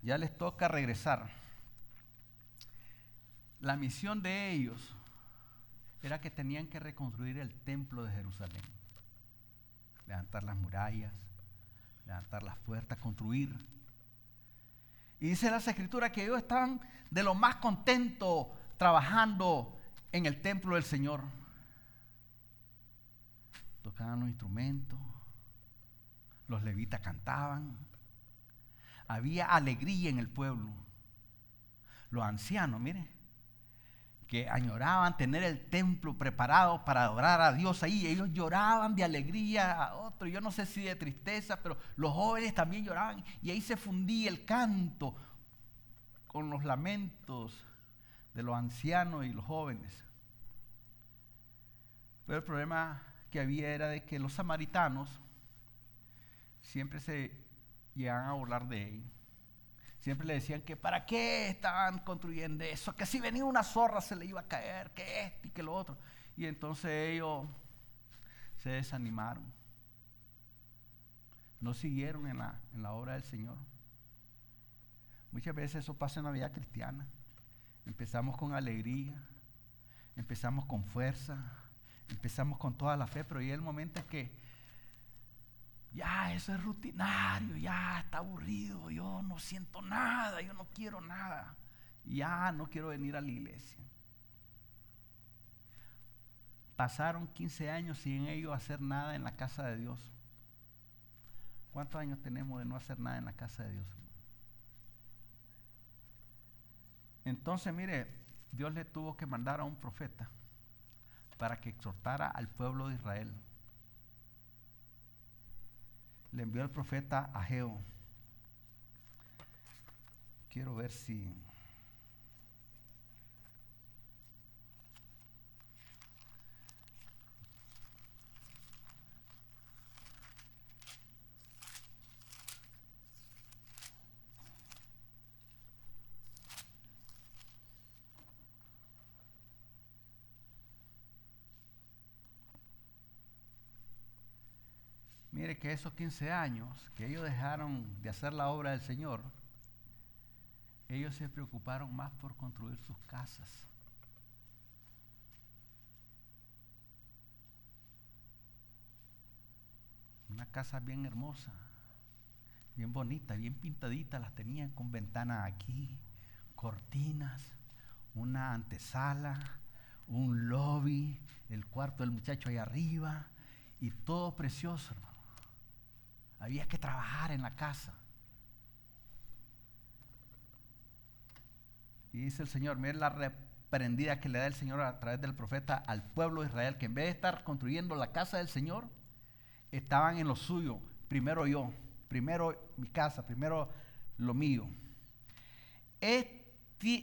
Ya les toca regresar. La misión de ellos era que tenían que reconstruir el templo de Jerusalén. Levantar las murallas, levantar las puertas, construir. Y dice las escrituras que ellos estaban de lo más contentos trabajando en el templo del Señor. Tocaban los instrumentos, los levitas cantaban, había alegría en el pueblo. Los ancianos, miren, que añoraban tener el templo preparado para adorar a Dios ahí. Ellos lloraban de alegría a otro, yo no sé si de tristeza, pero los jóvenes también lloraban y ahí se fundía el canto con los lamentos de los ancianos y los jóvenes. Pero el problema que había era de que los samaritanos siempre se llegaban a burlar de ellos Siempre le decían que para qué estaban construyendo eso, que si venía una zorra se le iba a caer, que esto y que lo otro. Y entonces ellos se desanimaron. No siguieron en la, en la obra del Señor. Muchas veces eso pasa en la vida cristiana. Empezamos con alegría, empezamos con fuerza, empezamos con toda la fe, pero llega el momento en que ya eso es rutinario, ya está aburrido, yo no siento nada, yo no quiero nada, ya no quiero venir a la iglesia. Pasaron 15 años sin ellos hacer nada en la casa de Dios. ¿Cuántos años tenemos de no hacer nada en la casa de Dios? Entonces, mire, Dios le tuvo que mandar a un profeta para que exhortara al pueblo de Israel le envió al profeta Ageo. Quiero ver si... Mire que esos 15 años que ellos dejaron de hacer la obra del Señor, ellos se preocuparon más por construir sus casas. Una casa bien hermosa, bien bonita, bien pintadita, las tenían con ventanas aquí, cortinas, una antesala, un lobby, el cuarto del muchacho ahí arriba, y todo precioso. Había que trabajar en la casa. Y dice el Señor, miren la reprendida que le da el Señor a través del profeta al pueblo de Israel, que en vez de estar construyendo la casa del Señor, estaban en lo suyo. Primero yo, primero mi casa, primero lo mío. Es,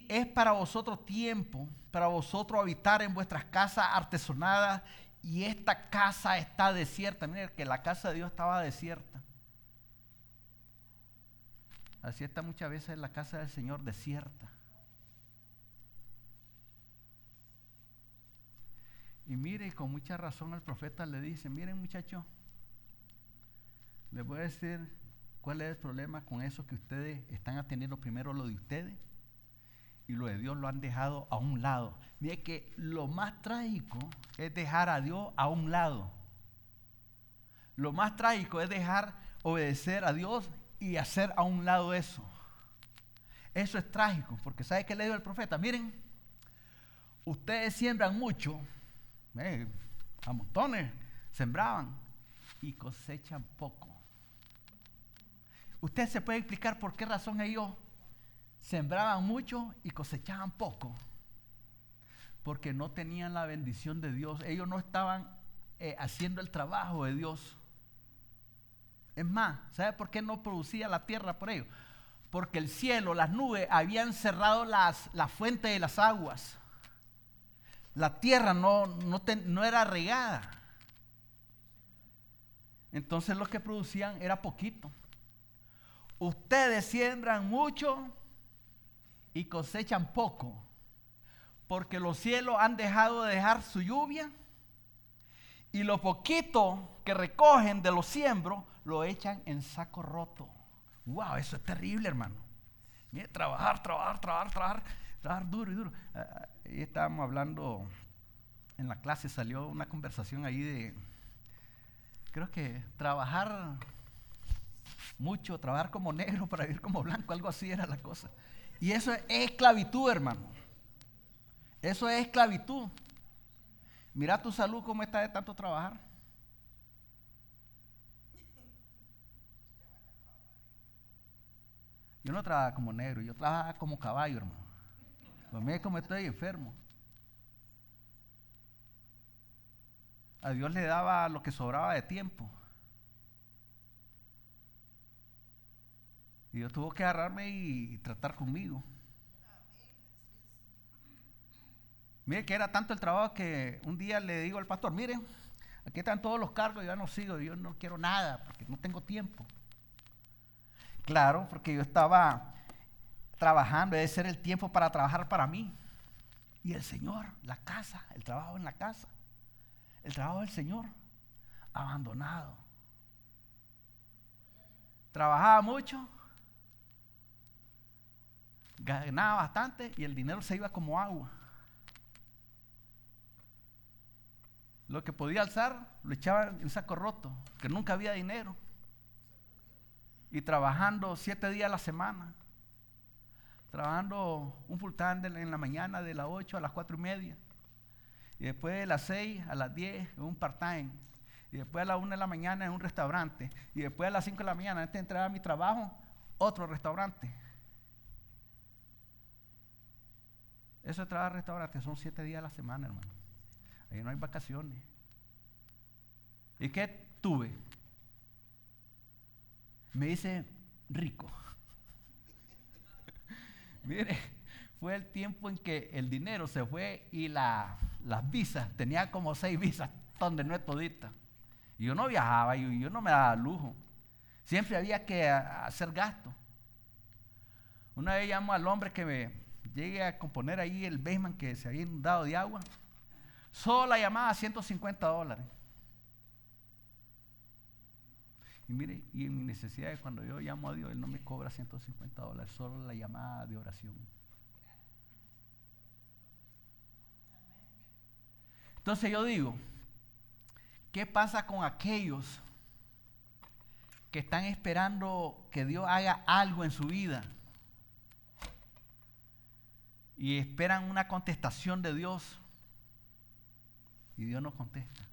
es para vosotros tiempo, para vosotros habitar en vuestras casas artesonadas y esta casa está desierta. Miren que la casa de Dios estaba desierta. Así está muchas veces la casa del Señor desierta. Y mire, con mucha razón el profeta le dice, miren muchachos, les voy a decir cuál es el problema con eso que ustedes están atendiendo primero lo de ustedes y lo de Dios lo han dejado a un lado. Mire que lo más trágico es dejar a Dios a un lado. Lo más trágico es dejar obedecer a Dios y hacer a un lado eso. Eso es trágico, porque ¿sabe qué le dijo el profeta? Miren, ustedes siembran mucho, a montones, sembraban y cosechan poco. Usted se puede explicar por qué razón ellos sembraban mucho y cosechaban poco. Porque no tenían la bendición de Dios. Ellos no estaban eh, haciendo el trabajo de Dios. Es más, ¿sabe por qué no producía la tierra por ellos? Porque el cielo, las nubes, habían cerrado las, la fuente de las aguas. La tierra no, no era regada. Entonces lo que producían era poquito. Ustedes siembran mucho y cosechan poco, porque los cielos han dejado de dejar su lluvia y lo poquito que recogen de los siembros lo echan en saco roto. Wow, eso es terrible, hermano. Mire, trabajar, trabajar, trabajar, trabajar, trabajar duro y duro. Ah, ahí estábamos hablando en la clase, salió una conversación ahí de, creo que trabajar mucho, trabajar como negro para vivir como blanco, algo así era la cosa. Y eso es esclavitud, hermano. Eso es esclavitud. Mira tu salud cómo está de tanto trabajar. Yo no trabajaba como negro, yo trabajaba como caballo, hermano. Pues cómo estoy enfermo. A Dios le daba lo que sobraba de tiempo. Y Dios tuvo que agarrarme y, tratar conmigo. Mire que era tanto el trabajo que un día le digo al pastor, miren, aquí están todos los cargos, yo ya no sigo, yo no quiero nada, porque no tengo tiempo. Claro, porque yo estaba trabajando, debe ser el tiempo para trabajar para mí. Y el Señor, la casa, el trabajo en la casa, el trabajo del Señor, abandonado. Trabajaba mucho, ganaba bastante y el dinero se iba como agua. Lo que podía alzar lo echaba en saco roto, que nunca había dinero. Y trabajando siete días a la semana. Trabajando un full time en la mañana de las 8 a las cuatro y media. Y después de las 6 a las 10 en un part-time. Y después a las 1 de la mañana en un restaurante. Y después a las 5 de la mañana antes de entrar a mi trabajo, otro restaurante. Eso es trabajar restaurante, son siete días a la semana, hermano. Ahí no hay vacaciones. ¿Y qué tuve? Me dice rico. Mire, fue el tiempo en que el dinero se fue y las visas, tenía como seis visas, donde no es todita. Y yo no viajaba, yo, yo no me daba lujo. Siempre había que hacer gasto. Una vez llamo al hombre que me, llegue a componer ahí el basement que se había inundado de agua, solo la llamada 150 dólares. Y mire, y en mi necesidad cuando yo llamo a Dios, Él no me cobra 150 dólares, solo la llamada de oración. Entonces yo digo, ¿qué pasa con aquellos que están esperando que Dios haga algo en su vida? Y esperan una contestación de Dios. Y Dios no contesta.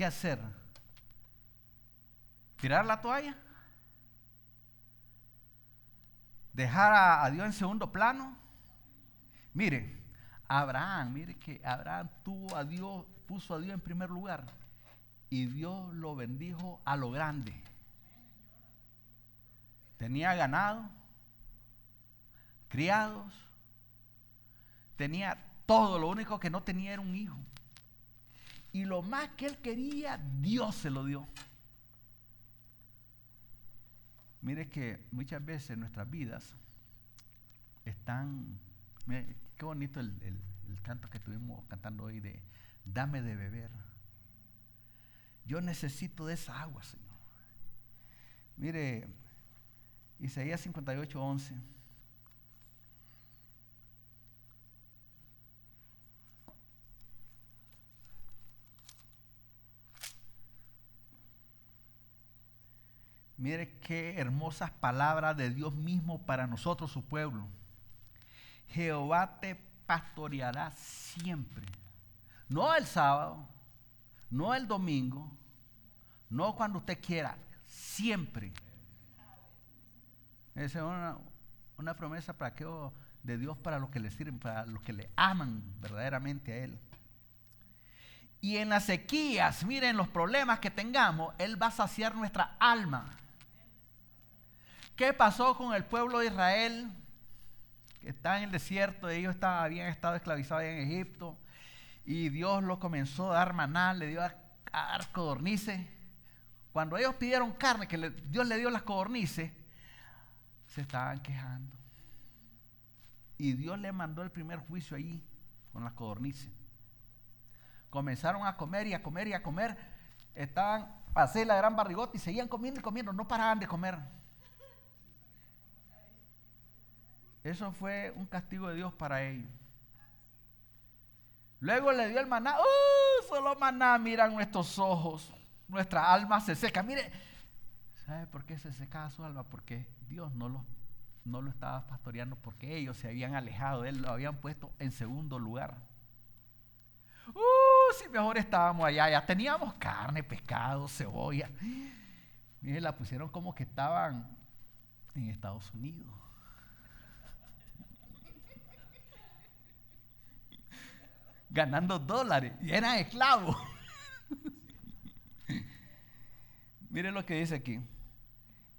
¿Qué hacer? ¿Tirar la toalla? ¿Dejar a, Dios en segundo plano? Mire, Abraham, mire que Abraham tuvo a Dios, puso a Dios en primer lugar y Dios lo bendijo a lo grande. Tenía ganado, criados, tenía todo, lo único que no tenía era un hijo. Y lo más que él quería, Dios se lo dio. Mire que muchas veces nuestras vidas están... qué bonito el, el canto que estuvimos cantando hoy de Dame de beber. Yo necesito de esa agua, Señor. Mire, Isaías 58, 11. Mire qué hermosas palabras de Dios mismo para nosotros, su pueblo. Jehová te pastoreará siempre. No el sábado, no el domingo, no cuando usted quiera, siempre. Esa es una, promesa para que, de Dios para los que le sirven, para los que le aman verdaderamente a Él. Y en las sequías, miren los problemas que tengamos, Él va a saciar nuestra alma. ¿Qué pasó con el pueblo de Israel? Que está en el desierto, ellos habían estado esclavizados en Egipto. Y Dios los comenzó a dar maná, le dio a, dar codornices. Cuando ellos pidieron carne, que Dios le dio las codornices, se estaban quejando. Y Dios le mandó el primer juicio allí con las codornices. Comenzaron a comer y a comer y a comer. Estaban a hacer la gran barrigota y seguían comiendo y comiendo. No paraban de comer. Eso fue un castigo de Dios para ellos. Luego le dio el maná. ¡Uh! Solo maná, miran nuestros ojos. Nuestra alma se seca. Mire, ¿sabe por qué se secaba su alma? Porque Dios no lo, no lo estaba pastoreando, porque ellos se habían alejado de Él, lo habían puesto en segundo lugar. ¡Uh! Si mejor estábamos allá, ya teníamos carne, pescado, cebolla. Mire, la pusieron como que estaban en Estados Unidos. Ganando dólares y eran esclavos. Mire lo que dice aquí.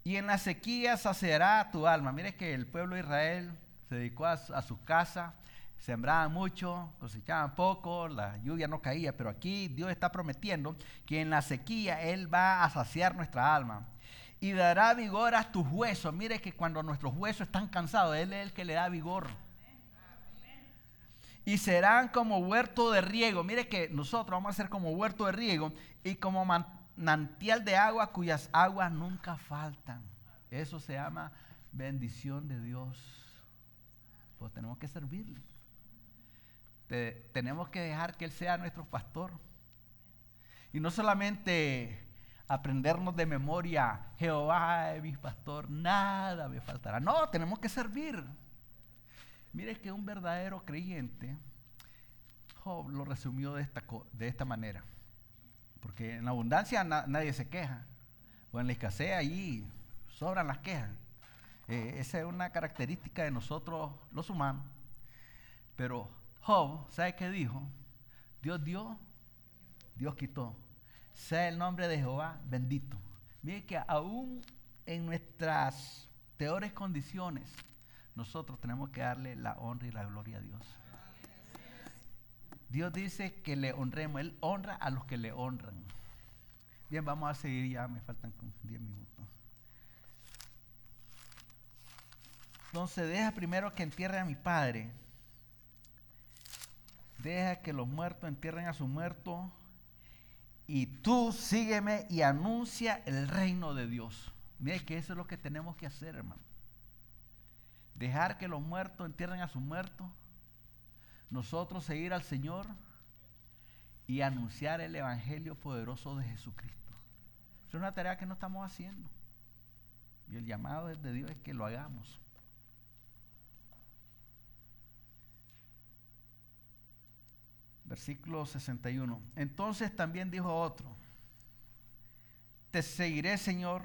Y en la sequía saciará tu alma. Mire que el pueblo de Israel se dedicó a, a su casa, sembraban mucho, cosechaban poco, la lluvia no caía, pero aquí Dios está prometiendo que en la sequía Él va a saciar nuestra alma y dará vigor a tus huesos. Mire que cuando nuestros huesos están cansados, Él es el que le da vigor y serán como huerto de riego. Mire que nosotros vamos a ser como huerto de riego y como manantial de agua cuyas aguas nunca faltan. Eso se llama bendición de Dios. Pues tenemos que servirle. tenemos que dejar que Él sea nuestro pastor. Y no solamente aprendernos de memoria, Jehová es mi pastor, nada me faltará. No, tenemos que servir. Mire que un verdadero creyente, Job lo resumió de esta, de esta manera. Porque en la abundancia nadie se queja. O en la escasez allí sobran las quejas. Eh, esa es una característica de nosotros los humanos. Pero Job, ¿sabe qué dijo? Dios dio, Dios quitó. Sea el nombre de Jehová bendito. Mire que aún en nuestras peores condiciones, nosotros tenemos que darle la honra y la gloria a Dios. Dios dice que le honremos, Él honra a los que le honran. Bien, vamos a seguir ya, me faltan 10 minutos. Entonces deja primero que entierre a mi padre. Deja que los muertos entierren a su muerto y tú sígueme y anuncia el reino de Dios. Mire que eso es lo que tenemos que hacer, hermano. Dejar que los muertos entierren a sus muertos. Nosotros seguir al Señor y anunciar el evangelio poderoso de Jesucristo. Es una tarea que no estamos haciendo. Y el llamado de Dios es que lo hagamos. Versículo 61. Entonces también dijo otro, te seguiré Señor,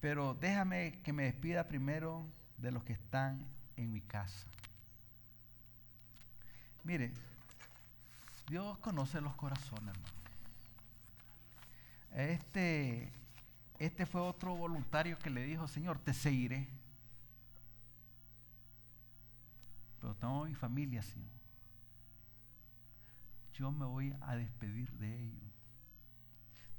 pero déjame que me despida primero de los que están en mi casa. Mire, Dios conoce los corazones, hermano. Este, este fue otro voluntario que le dijo, Señor, te seguiré. Pero tengo mi familia, Señor. Yo me voy a despedir de ellos.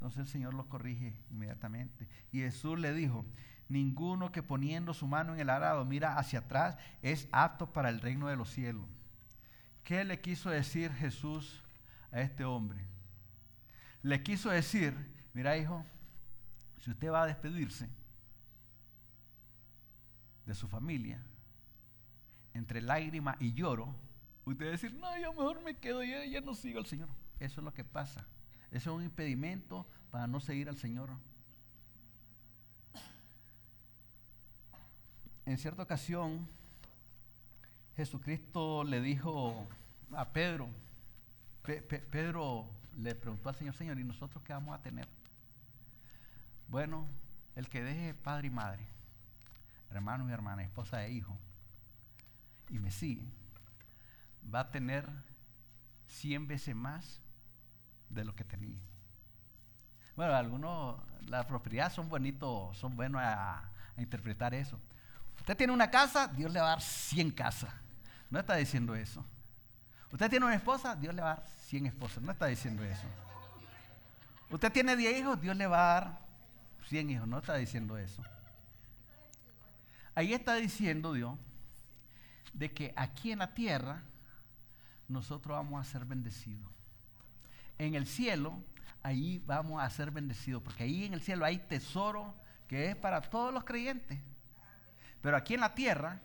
Entonces el Señor lo corrige inmediatamente. Y Jesús le dijo, ninguno que poniendo su mano en el arado mira hacia atrás es apto para el reino de los cielos. ¿Qué le quiso decir Jesús a este hombre? Le quiso decir, mira hijo, si usted va a despedirse de su familia, entre lágrima y lloro, usted va a decir, no, yo mejor me quedo, ya, ya no sigo al Señor. Eso es lo que pasa. Eso es un impedimento para no seguir al Señor. En cierta ocasión, Jesucristo le dijo a Pedro, Pedro le preguntó al Señor, Señor, ¿y nosotros qué vamos a tener? Bueno, el que deje padre y madre, hermano y hermana, esposa e hijo, y me sigue, va a tener cien veces más de lo que tenía. Bueno, algunos, la prosperidad son bonitos, son buenos a, a, interpretar eso. Usted tiene una casa, Dios le va a dar 100 casas. No está diciendo eso. Usted tiene una esposa, Dios le va a dar 100 esposas. No está diciendo eso. Usted tiene 10 hijos, Dios le va a dar 100 hijos. No está diciendo eso. Ahí está diciendo Dios de que aquí en la tierra nosotros vamos a ser bendecidos. En el cielo, ahí vamos a ser bendecidos, porque ahí en el cielo hay tesoro que es para todos los creyentes. Pero aquí en la tierra,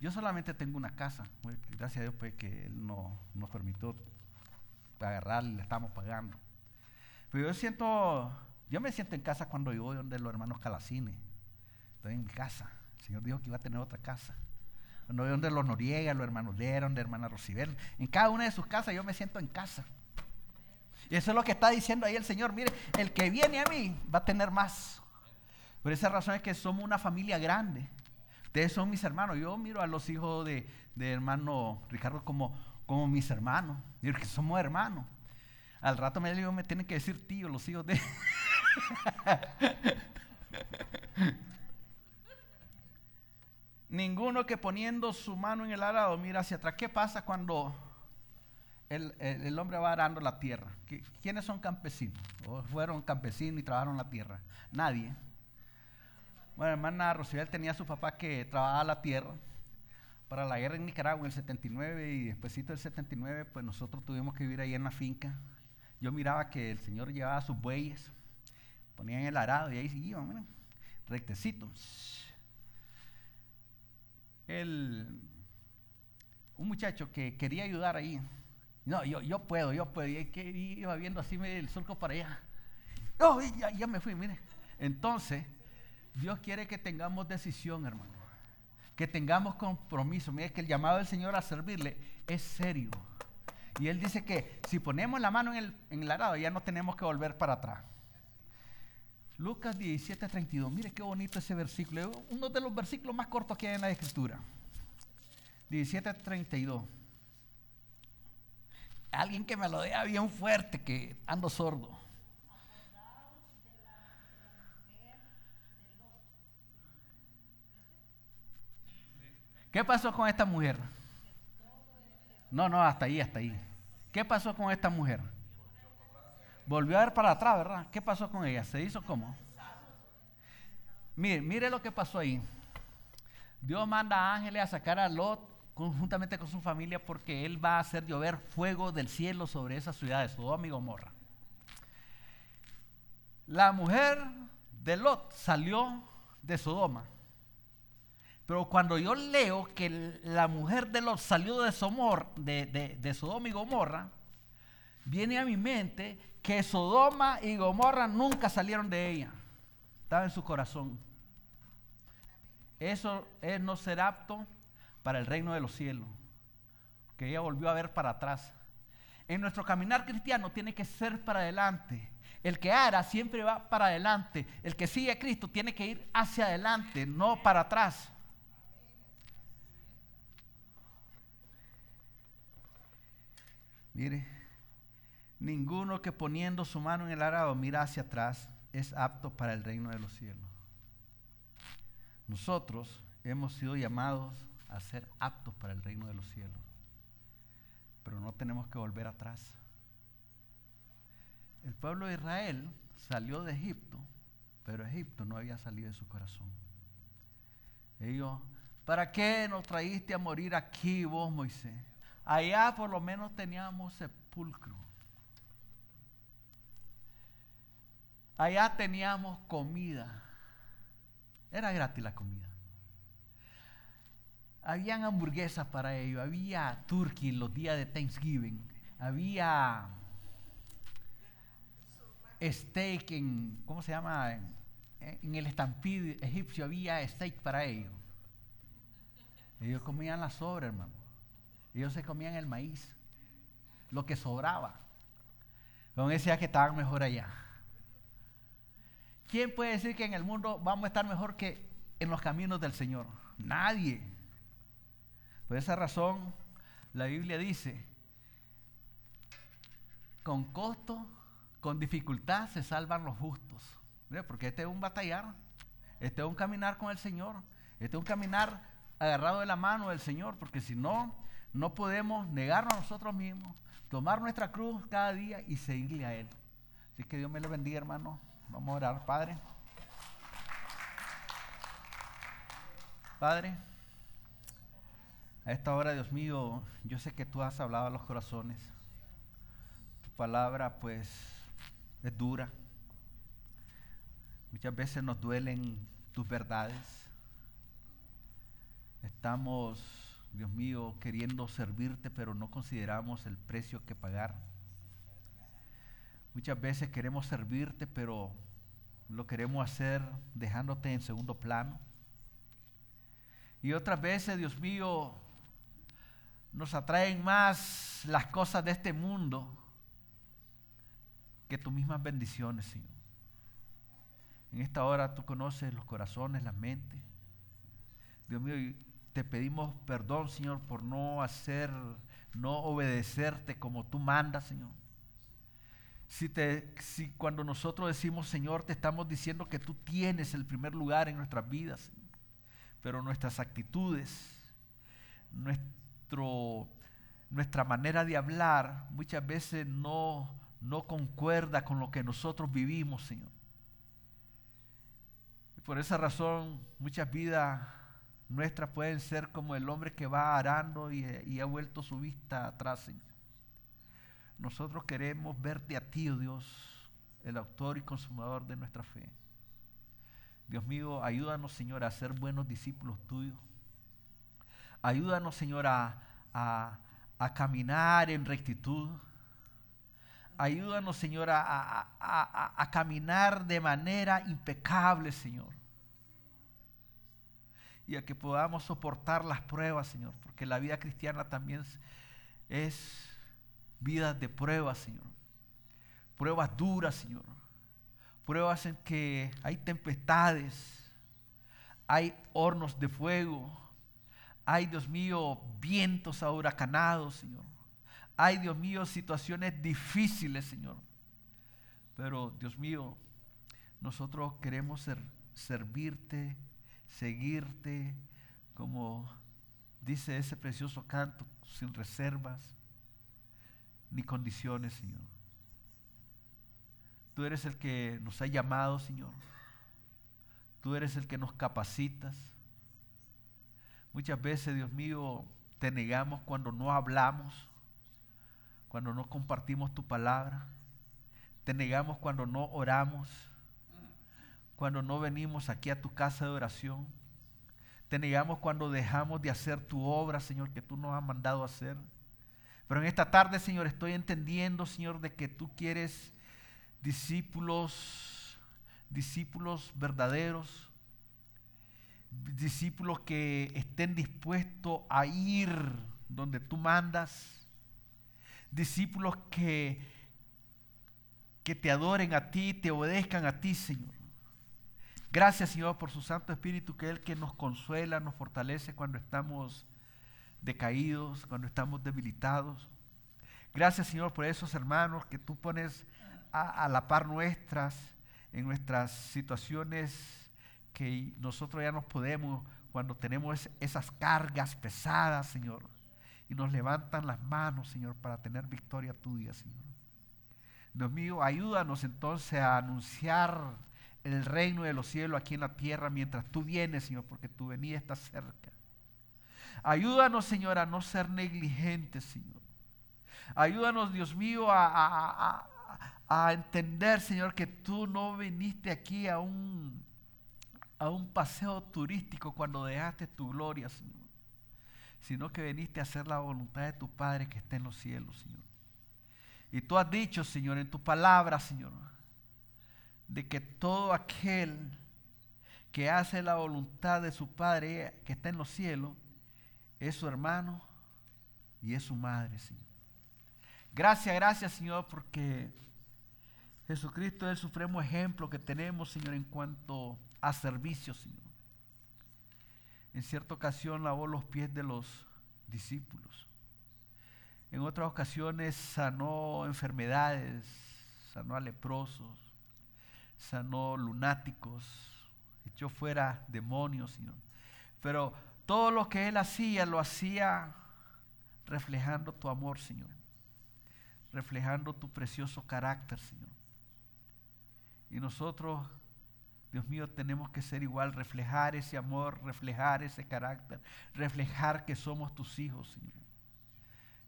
yo solamente tengo una casa. Gracias a Dios pues, que Él no, nos permitió agarrar y le estamos pagando. Pero yo siento, yo me siento en casa cuando yo voy donde los hermanos Calacines. Estoy en mi casa. El Señor dijo que iba a tener otra casa. Cuando voy donde los Noriega, los hermanos Lera, donde hermana Rosibel. En cada una de sus casas yo me siento en casa. Y eso es lo que está diciendo ahí el Señor. Mire, el que viene a mí va a tener más. Por esa razón es que somos una familia grande. Ustedes son mis hermanos. Yo miro a los hijos de, de hermano Ricardo como, como mis hermanos. Digo que somos hermanos. Al rato me, me tienen que decir tío los hijos de... Ninguno que poniendo su mano en el arado mira hacia atrás. ¿Qué pasa cuando el, el, hombre va arando la tierra? ¿Quiénes son campesinos? ¿O fueron campesinos y trabajaron la tierra? Nadie. Bueno, hermana Rosibel tenía a su papá que trabajaba la tierra para la guerra en Nicaragua en el 79 y después del 79 pues nosotros tuvimos que vivir ahí en la finca. Yo miraba que el señor llevaba sus bueyes, ponían el arado y ahí iban, miren, rectecito. El, un muchacho que quería ayudar ahí, no, yo, yo puedo, yo puedo, y que iba viendo así el surco para allá. Oh, ya, ya me fui, mire. Entonces, Dios quiere que tengamos decisión, hermano. Que tengamos compromiso. Mire que el llamado del Señor a servirle es serio. Y Él dice que si ponemos la mano en el, en el arado, ya no tenemos que volver para atrás. Lucas 17, 32. Mire qué bonito ese versículo. Uno de los versículos más cortos que hay en la Escritura. 17, 32. Alguien que me lo diga bien fuerte, que ando sordo. ¿Qué pasó con esta mujer? No, no, hasta ahí, hasta ahí. ¿Qué pasó con esta mujer? Volvió a ver para atrás, ¿verdad? ¿Qué pasó con ella? ¿Se hizo cómo? Mire, mire lo que pasó ahí. Dios manda a ángeles a sacar a Lot conjuntamente con su familia porque él va a hacer llover fuego del cielo sobre esa ciudad de Sodoma y Gomorra. La mujer de Lot salió de Sodoma. Pero cuando yo leo que la mujer de Lot salió de, Somor, de, de Sodoma y Gomorra, viene a mi mente que Sodoma y Gomorra nunca salieron de ella. Estaba en su corazón. Eso es no ser apto para el reino de los cielos. Que ella volvió a ver para atrás. En nuestro caminar cristiano tiene que ser para adelante. El que ara siempre va para adelante. El que sigue a Cristo tiene que ir hacia adelante, no para atrás. Mire, ninguno que poniendo su mano en el arado mira hacia atrás es apto para el reino de los cielos. Nosotros hemos sido llamados a ser aptos para el reino de los cielos, pero no tenemos que volver atrás. El pueblo de Israel salió de Egipto, pero Egipto no había salido de su corazón. Ellos, ¿para qué nos traíste a morir aquí vos, Moisés? Allá por lo menos teníamos sepulcro. Allá teníamos comida. Era gratis la comida. Habían hamburguesas para ellos, había turkey los días de Thanksgiving, había steak en, ¿cómo se llama? En, el estampid egipcio había steak para ellos. Ellos comían la sobra, hermano. Ellos se comían el maíz, lo que sobraba. Don decía que estaban mejor allá. ¿Quién puede decir que en el mundo vamos a estar mejor que en los caminos del Señor? Nadie. Por esa razón, la Biblia dice, con costo, con dificultad se salvan los justos. Porque este es un batallar, este es un caminar con el Señor, este es un caminar agarrado de la mano del Señor, porque si no, no podemos negarnos a nosotros mismos, tomar nuestra cruz cada día y seguirle a Él. Así que Dios me lo bendiga, hermano. Vamos a orar, Padre. Padre, a esta hora, Dios mío, yo sé que tú has hablado a los corazones. Tu palabra, pues, es dura. Muchas veces nos duelen tus verdades. Estamos, Dios mío, queriendo servirte, pero no consideramos el precio que pagar. Muchas veces queremos servirte, pero lo queremos hacer dejándote en segundo plano. Y otras veces, Dios mío, nos atraen más las cosas de este mundo que tus mismas bendiciones, Señor. En esta hora tú conoces los corazones, las mentes. Dios mío, te pedimos perdón, Señor, por no hacer, no obedecerte como tú mandas, Señor. Si, te, si cuando nosotros decimos Señor, te estamos diciendo que tú tienes el primer lugar en nuestras vidas, pero nuestras actitudes, nuestra manera de hablar muchas veces no, no concuerda con lo que nosotros vivimos, Señor. Y por esa razón, muchas vidas nuestras pueden ser como el hombre que va arando y, y ha vuelto su vista atrás, Señor. Nosotros queremos verte a ti, oh Dios, el autor y consumador de nuestra fe. Dios mío, ayúdanos, Señor, a ser buenos discípulos tuyos. Ayúdanos, Señor, a, a, caminar en rectitud. Ayúdanos, Señor, a, a, caminar de manera impecable, Señor. Y a que podamos soportar las pruebas, Señor, porque la vida cristiana también es vidas de pruebas, Señor. Pruebas duras, Señor. Pruebas en que hay tempestades, hay hornos de fuego, hay, Dios mío, vientos ahuracanados, Señor. Hay, Dios mío, situaciones difíciles, Señor. Pero, Dios mío, nosotros queremos ser, servirte, seguirte, como dice ese precioso canto, sin reservas, ni condiciones, Señor. Tú eres el que nos ha llamado, Señor. Tú eres el que nos capacitas. Muchas veces, Dios mío, Te negamos cuando no hablamos, cuando no compartimos tu palabra. Te negamos cuando no oramos, cuando no venimos aquí a tu casa de oración. Te negamos cuando dejamos de hacer tu obra, Señor, que tú nos has mandado hacer. Pero en esta tarde, Señor, estoy entendiendo, Señor, de que tú quieres discípulos, discípulos verdaderos, discípulos que estén dispuestos a ir donde tú mandas, discípulos que, que te adoren a ti, te obedezcan a ti, Señor. Gracias, Señor, por su Santo Espíritu, que es el que nos consuela, nos fortalece cuando estamos decaídos, cuando estamos debilitados. Gracias, Señor, por esos hermanos que tú pones a, la par nuestras, en nuestras situaciones que nosotros ya nos podemos, cuando tenemos esas cargas pesadas, Señor, y nos levantan las manos, Señor, para tener victoria tuya, Señor. Dios mío, ayúdanos entonces a anunciar el reino de los cielos aquí en la tierra mientras tú vienes, Señor, porque tu venida está cerca. Ayúdanos, Señor, a no ser negligentes, Señor. Ayúdanos, Dios mío, a, entender, Señor, que tú no viniste aquí a un, a un paseo turístico cuando dejaste tu gloria, Señor, sino que viniste a hacer la voluntad de tu Padre que está en los cielos, Señor. Y tú has dicho, Señor, en tu palabra, Señor, de que todo aquel que hace la voluntad de su Padre que está en los cielos es su hermano y es su madre, Señor. Gracias, gracias, Señor, porque Jesucristo es el supremo ejemplo que tenemos, Señor, en cuanto a servicio, Señor. En cierta ocasión lavó los pies de los discípulos. En otras ocasiones sanó enfermedades, sanó a leprosos, sanó lunáticos, echó fuera demonios, Señor. Pero todo lo que Él hacía, lo hacía reflejando tu amor, Señor. Reflejando tu precioso carácter, Señor. Y nosotros, Dios mío, tenemos que ser igual, reflejar ese amor, reflejar ese carácter, reflejar que somos tus hijos, Señor.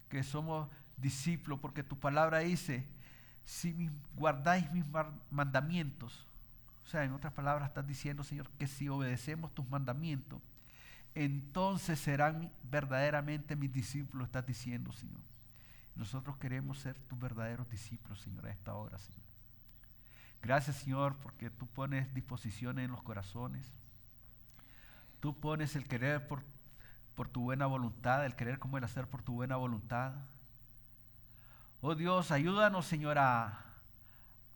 Que somos discípulos, porque tu palabra dice, si guardáis mis mandamientos, o sea, en otras palabras estás diciendo, Señor, que si obedecemos tus mandamientos, entonces serán verdaderamente mis discípulos, estás diciendo, Señor. Nosotros queremos ser tus verdaderos discípulos, Señor, a esta hora, Señor. Gracias, Señor, porque tú pones disposiciones en los corazones. Tú pones el querer por, por tu buena voluntad, el querer como el hacer por tu buena voluntad. Oh Dios, ayúdanos, Señor, a,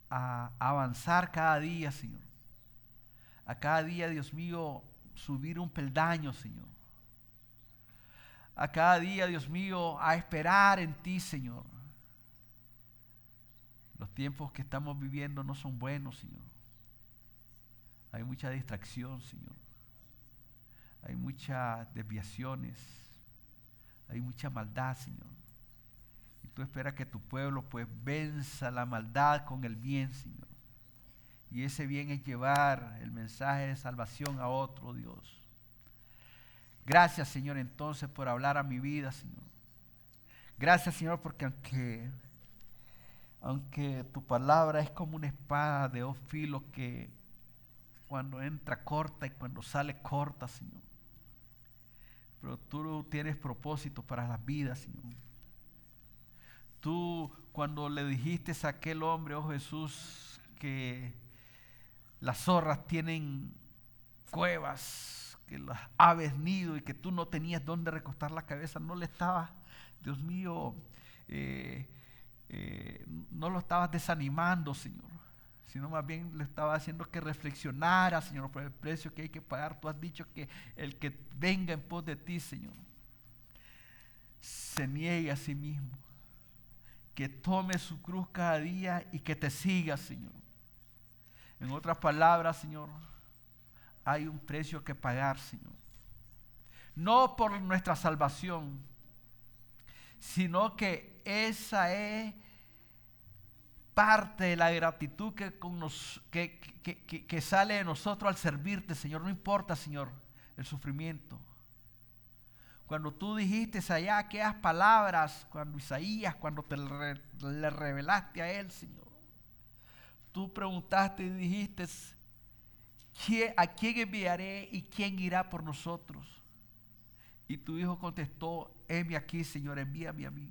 avanzar cada día, Señor. A cada día, Dios mío, subir un peldaño, Señor. A cada día, Dios mío, a esperar en ti, Señor. Los tiempos que estamos viviendo no son buenos, Señor. Hay mucha distracción, Señor. Hay muchas desviaciones. Hay mucha maldad, Señor. Y tú esperas que tu pueblo pues venza la maldad con el bien, Señor. Y ese bien es llevar el mensaje de salvación a otro Dios. Gracias, Señor, entonces por hablar a mi vida, Señor. Gracias, Señor, porque aunque, aunque tu palabra es como una espada de dos filos que cuando entra corta y cuando sale corta, Señor. Pero tú tienes propósito para las vidas, Señor. Tú cuando le dijiste a aquel hombre, oh Jesús, que las zorras tienen cuevas, que las aves nido y que tú no tenías dónde recostar la cabeza, no le estabas, Dios mío, eh, eh, no lo estabas desanimando, Señor, sino más bien le estaba haciendo que reflexionara, Señor, por el precio que hay que pagar. Tú has dicho que el que venga en pos de ti, Señor, se niegue a sí mismo, que tome su cruz cada día y que te siga, Señor. En otras palabras, Señor, hay un precio que pagar, Señor. No por nuestra salvación, sino que esa es parte de la gratitud que, que, que, sale de nosotros al servirte, Señor. No importa, Señor, el sufrimiento. Cuando tú dijiste allá aquellas palabras, cuando Isaías, cuando te le revelaste a él, Señor, tú preguntaste y dijiste, ¿a quién enviaré y quién irá por nosotros? Y tu hijo contestó, heme aquí, Señor, envíame a mí.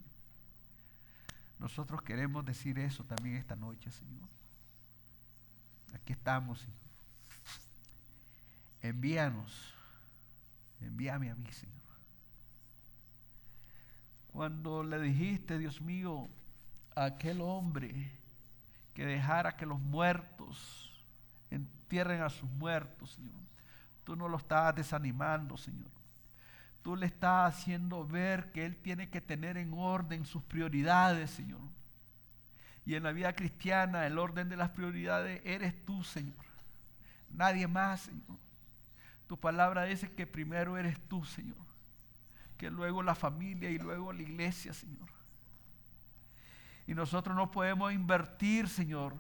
Nosotros queremos decir eso también esta noche, Señor. Aquí estamos, Señor. Envíanos. Envíame a mí, Señor. Cuando le dijiste, Dios mío, a aquel hombre que dejara que los muertos entierren a sus muertos, Señor. Tú no lo estabas desanimando, Señor. Tú le estás haciendo ver que Él tiene que tener en orden sus prioridades, Señor. Y en la vida cristiana el orden de las prioridades eres tú, Señor. Nadie más, Señor. Tu palabra dice que primero eres tú, Señor. Que luego la familia y luego la iglesia, Señor. Y nosotros no podemos invertir, Señor,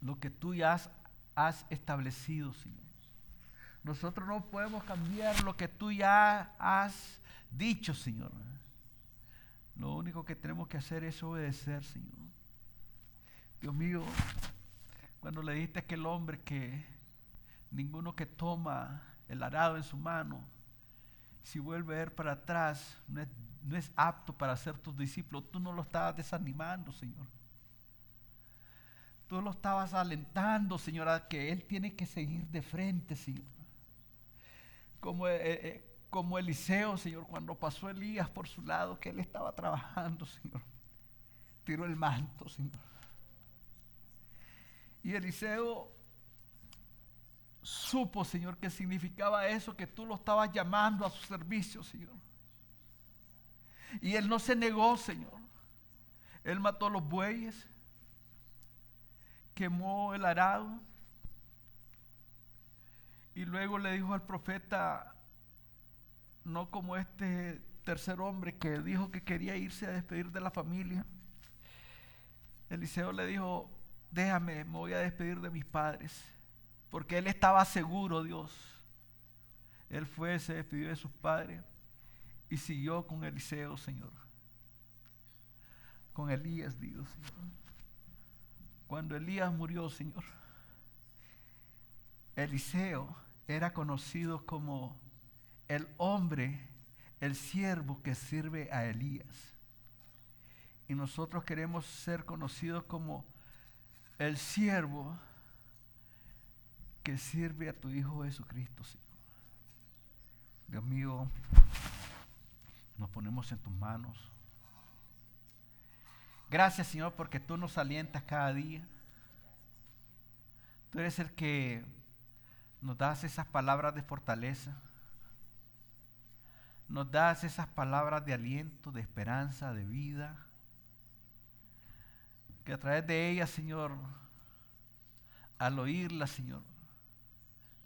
lo que tú ya has, establecido, Señor. Nosotros no podemos cambiar lo que tú ya has dicho, Señor. Lo único que tenemos que hacer es obedecer, Señor. Dios mío, cuando le dijiste a aquel hombre que ninguno que toma el arado en su mano, si vuelve a ir para atrás, no es, no es apto para ser tus discípulos, tú no lo estabas desanimando, Señor. Tú lo estabas alentando, Señor, a que Él tiene que seguir de frente, Señor. Como, eh, eh, como Eliseo, Señor, cuando pasó Elías por su lado, que Él estaba trabajando, Señor. Tiró el manto, Señor. Y Eliseo supo, Señor, que significaba eso, que tú lo estabas llamando a su servicio, Señor. Y él no se negó, Señor. Él mató los bueyes, quemó el arado y luego le dijo al profeta, no como este tercer hombre que dijo que quería irse a despedir de la familia. Eliseo le dijo, déjame, me voy a despedir de mis padres. Porque él estaba seguro, Dios. Él fue, se despidió de sus padres y siguió con Eliseo, Señor. Con Elías, Dios, Señor. Cuando Elías murió, Señor, Eliseo era conocido como el hombre, el siervo que sirve a Elías. Y nosotros queremos ser conocidos como el siervo que sirve a tu Hijo Jesucristo, Señor. Dios mío, nos ponemos en tus manos. Gracias, Señor, porque tú nos alientas cada día. Tú eres el que nos das esas palabras de fortaleza. Nos das esas palabras de aliento, de esperanza, de vida que a través de ella, Señor, al oírla, Señor,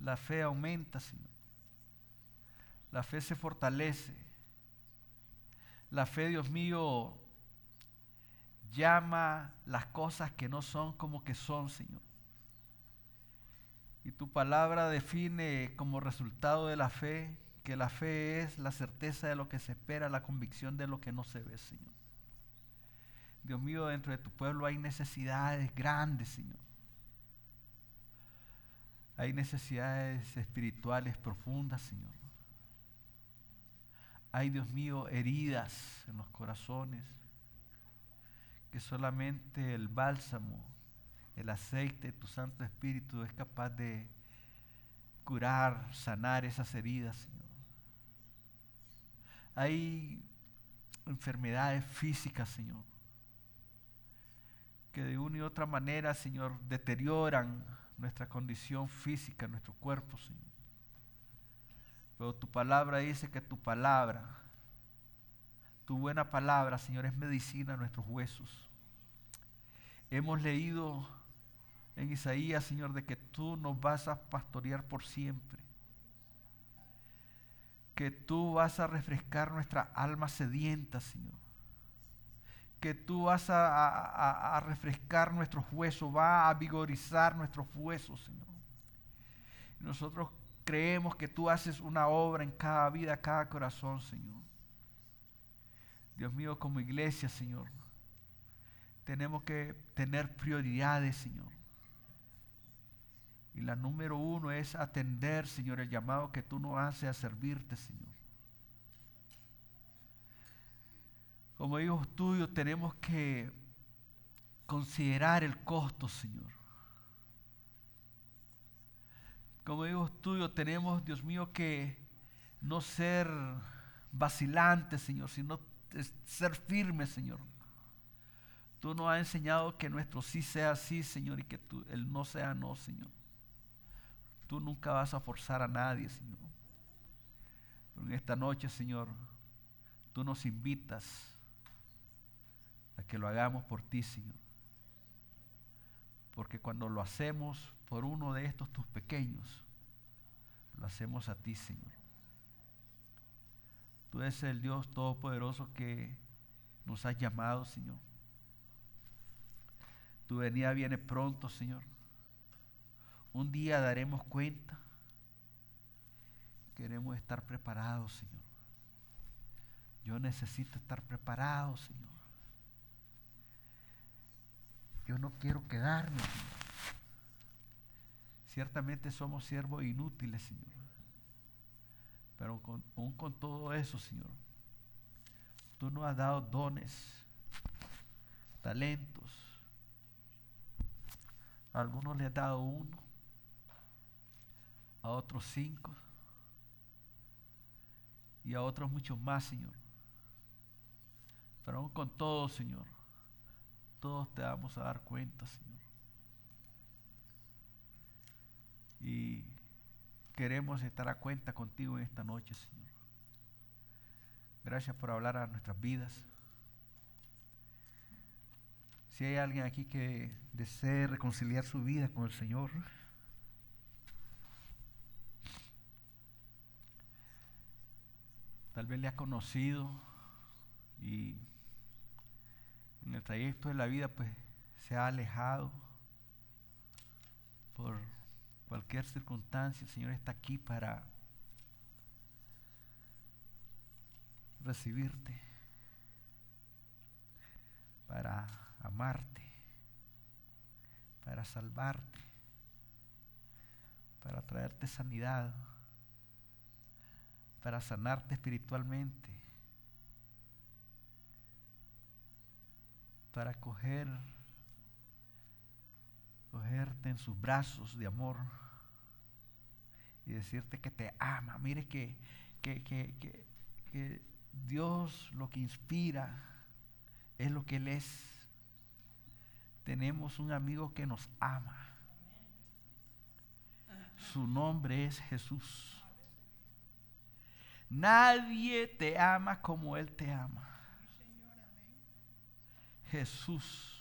la fe aumenta, Señor. La fe se fortalece. La fe, Dios mío, llama las cosas que no son como que son, Señor. Y tu palabra define como resultado de la fe que la fe es la certeza de lo que se espera, la convicción de lo que no se ve, Señor. Dios mío, dentro de tu pueblo hay necesidades grandes, Señor. Hay necesidades espirituales profundas, Señor. Hay, Dios mío, heridas en los corazones que solamente el bálsamo, el aceite de tu Santo Espíritu es capaz de curar, sanar esas heridas, Señor. Hay enfermedades físicas, Señor que de una y otra manera, Señor, deterioran nuestra condición física, nuestro cuerpo, Señor. Pero tu palabra dice que tu palabra, tu buena palabra, Señor, es medicina a nuestros huesos. Hemos leído en Isaías, Señor, de que tú nos vas a pastorear por siempre. Que tú vas a refrescar nuestra alma sedienta, Señor que tú vas a, refrescar nuestros huesos, va a vigorizar nuestros huesos, Señor. nosotros creemos que tú haces una obra en cada vida, cada corazón, Señor. Dios mío, como iglesia, Señor, tenemos que tener prioridades, Señor. Y la número uno es atender, Señor, el llamado que tú nos haces a servirte, Señor. Como hijos tuyos tenemos que considerar el costo, Señor. Como hijos tuyos tenemos, Dios mío, que no ser vacilantes, Señor, sino ser firmes, Señor. Tú nos has enseñado que nuestro sí sea sí, Señor, y que el no sea no, Señor. Tú nunca vas a forzar a nadie, Señor. Pero en esta noche, Señor, tú nos invitas a que lo hagamos por ti, Señor. Porque cuando lo hacemos por uno de estos tus pequeños, lo hacemos a ti, Señor. Tú eres el Dios Todopoderoso que nos has llamado, Señor. Tu venida viene pronto, Señor. Un día daremos cuenta. Queremos estar preparados, Señor. Yo necesito estar preparado, Señor. Yo no quiero quedarme, Señor. Ciertamente somos siervos inútiles, Señor. Pero aún con todo eso, Señor, tú nos has dado dones, talentos. Algunos le has dado uno, a otros cinco y a otros muchos más, Señor. Pero aún con todo, Señor, todos te vamos a dar cuenta, Señor. Y queremos estar a cuenta contigo en esta noche, Señor. Gracias por hablar a nuestras vidas. Si hay alguien aquí que desee reconciliar su vida con el Señor, tal vez le ha conocido y en el trayecto de la vida pues se ha alejado por cualquier circunstancia, el Señor está aquí para recibirte, para amarte, para salvarte, para traerte sanidad, para sanarte espiritualmente, para coger cogerte en sus brazos de amor y decirte que te ama. Mire que, que, que, que Dios lo que inspira es lo que Él es. Tenemos un amigo que nos ama. Su nombre es Jesús. Nadie te ama como Él te ama. Jesús.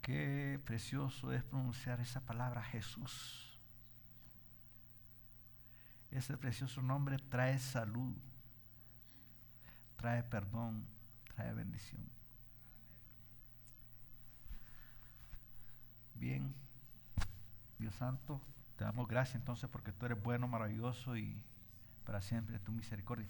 Qué precioso es pronunciar esa palabra Jesús. Ese precioso nombre trae salud, trae perdón, trae bendición. Bien, Dios Santo, te damos gracias entonces porque tú eres bueno, maravilloso y para siempre tu misericordia.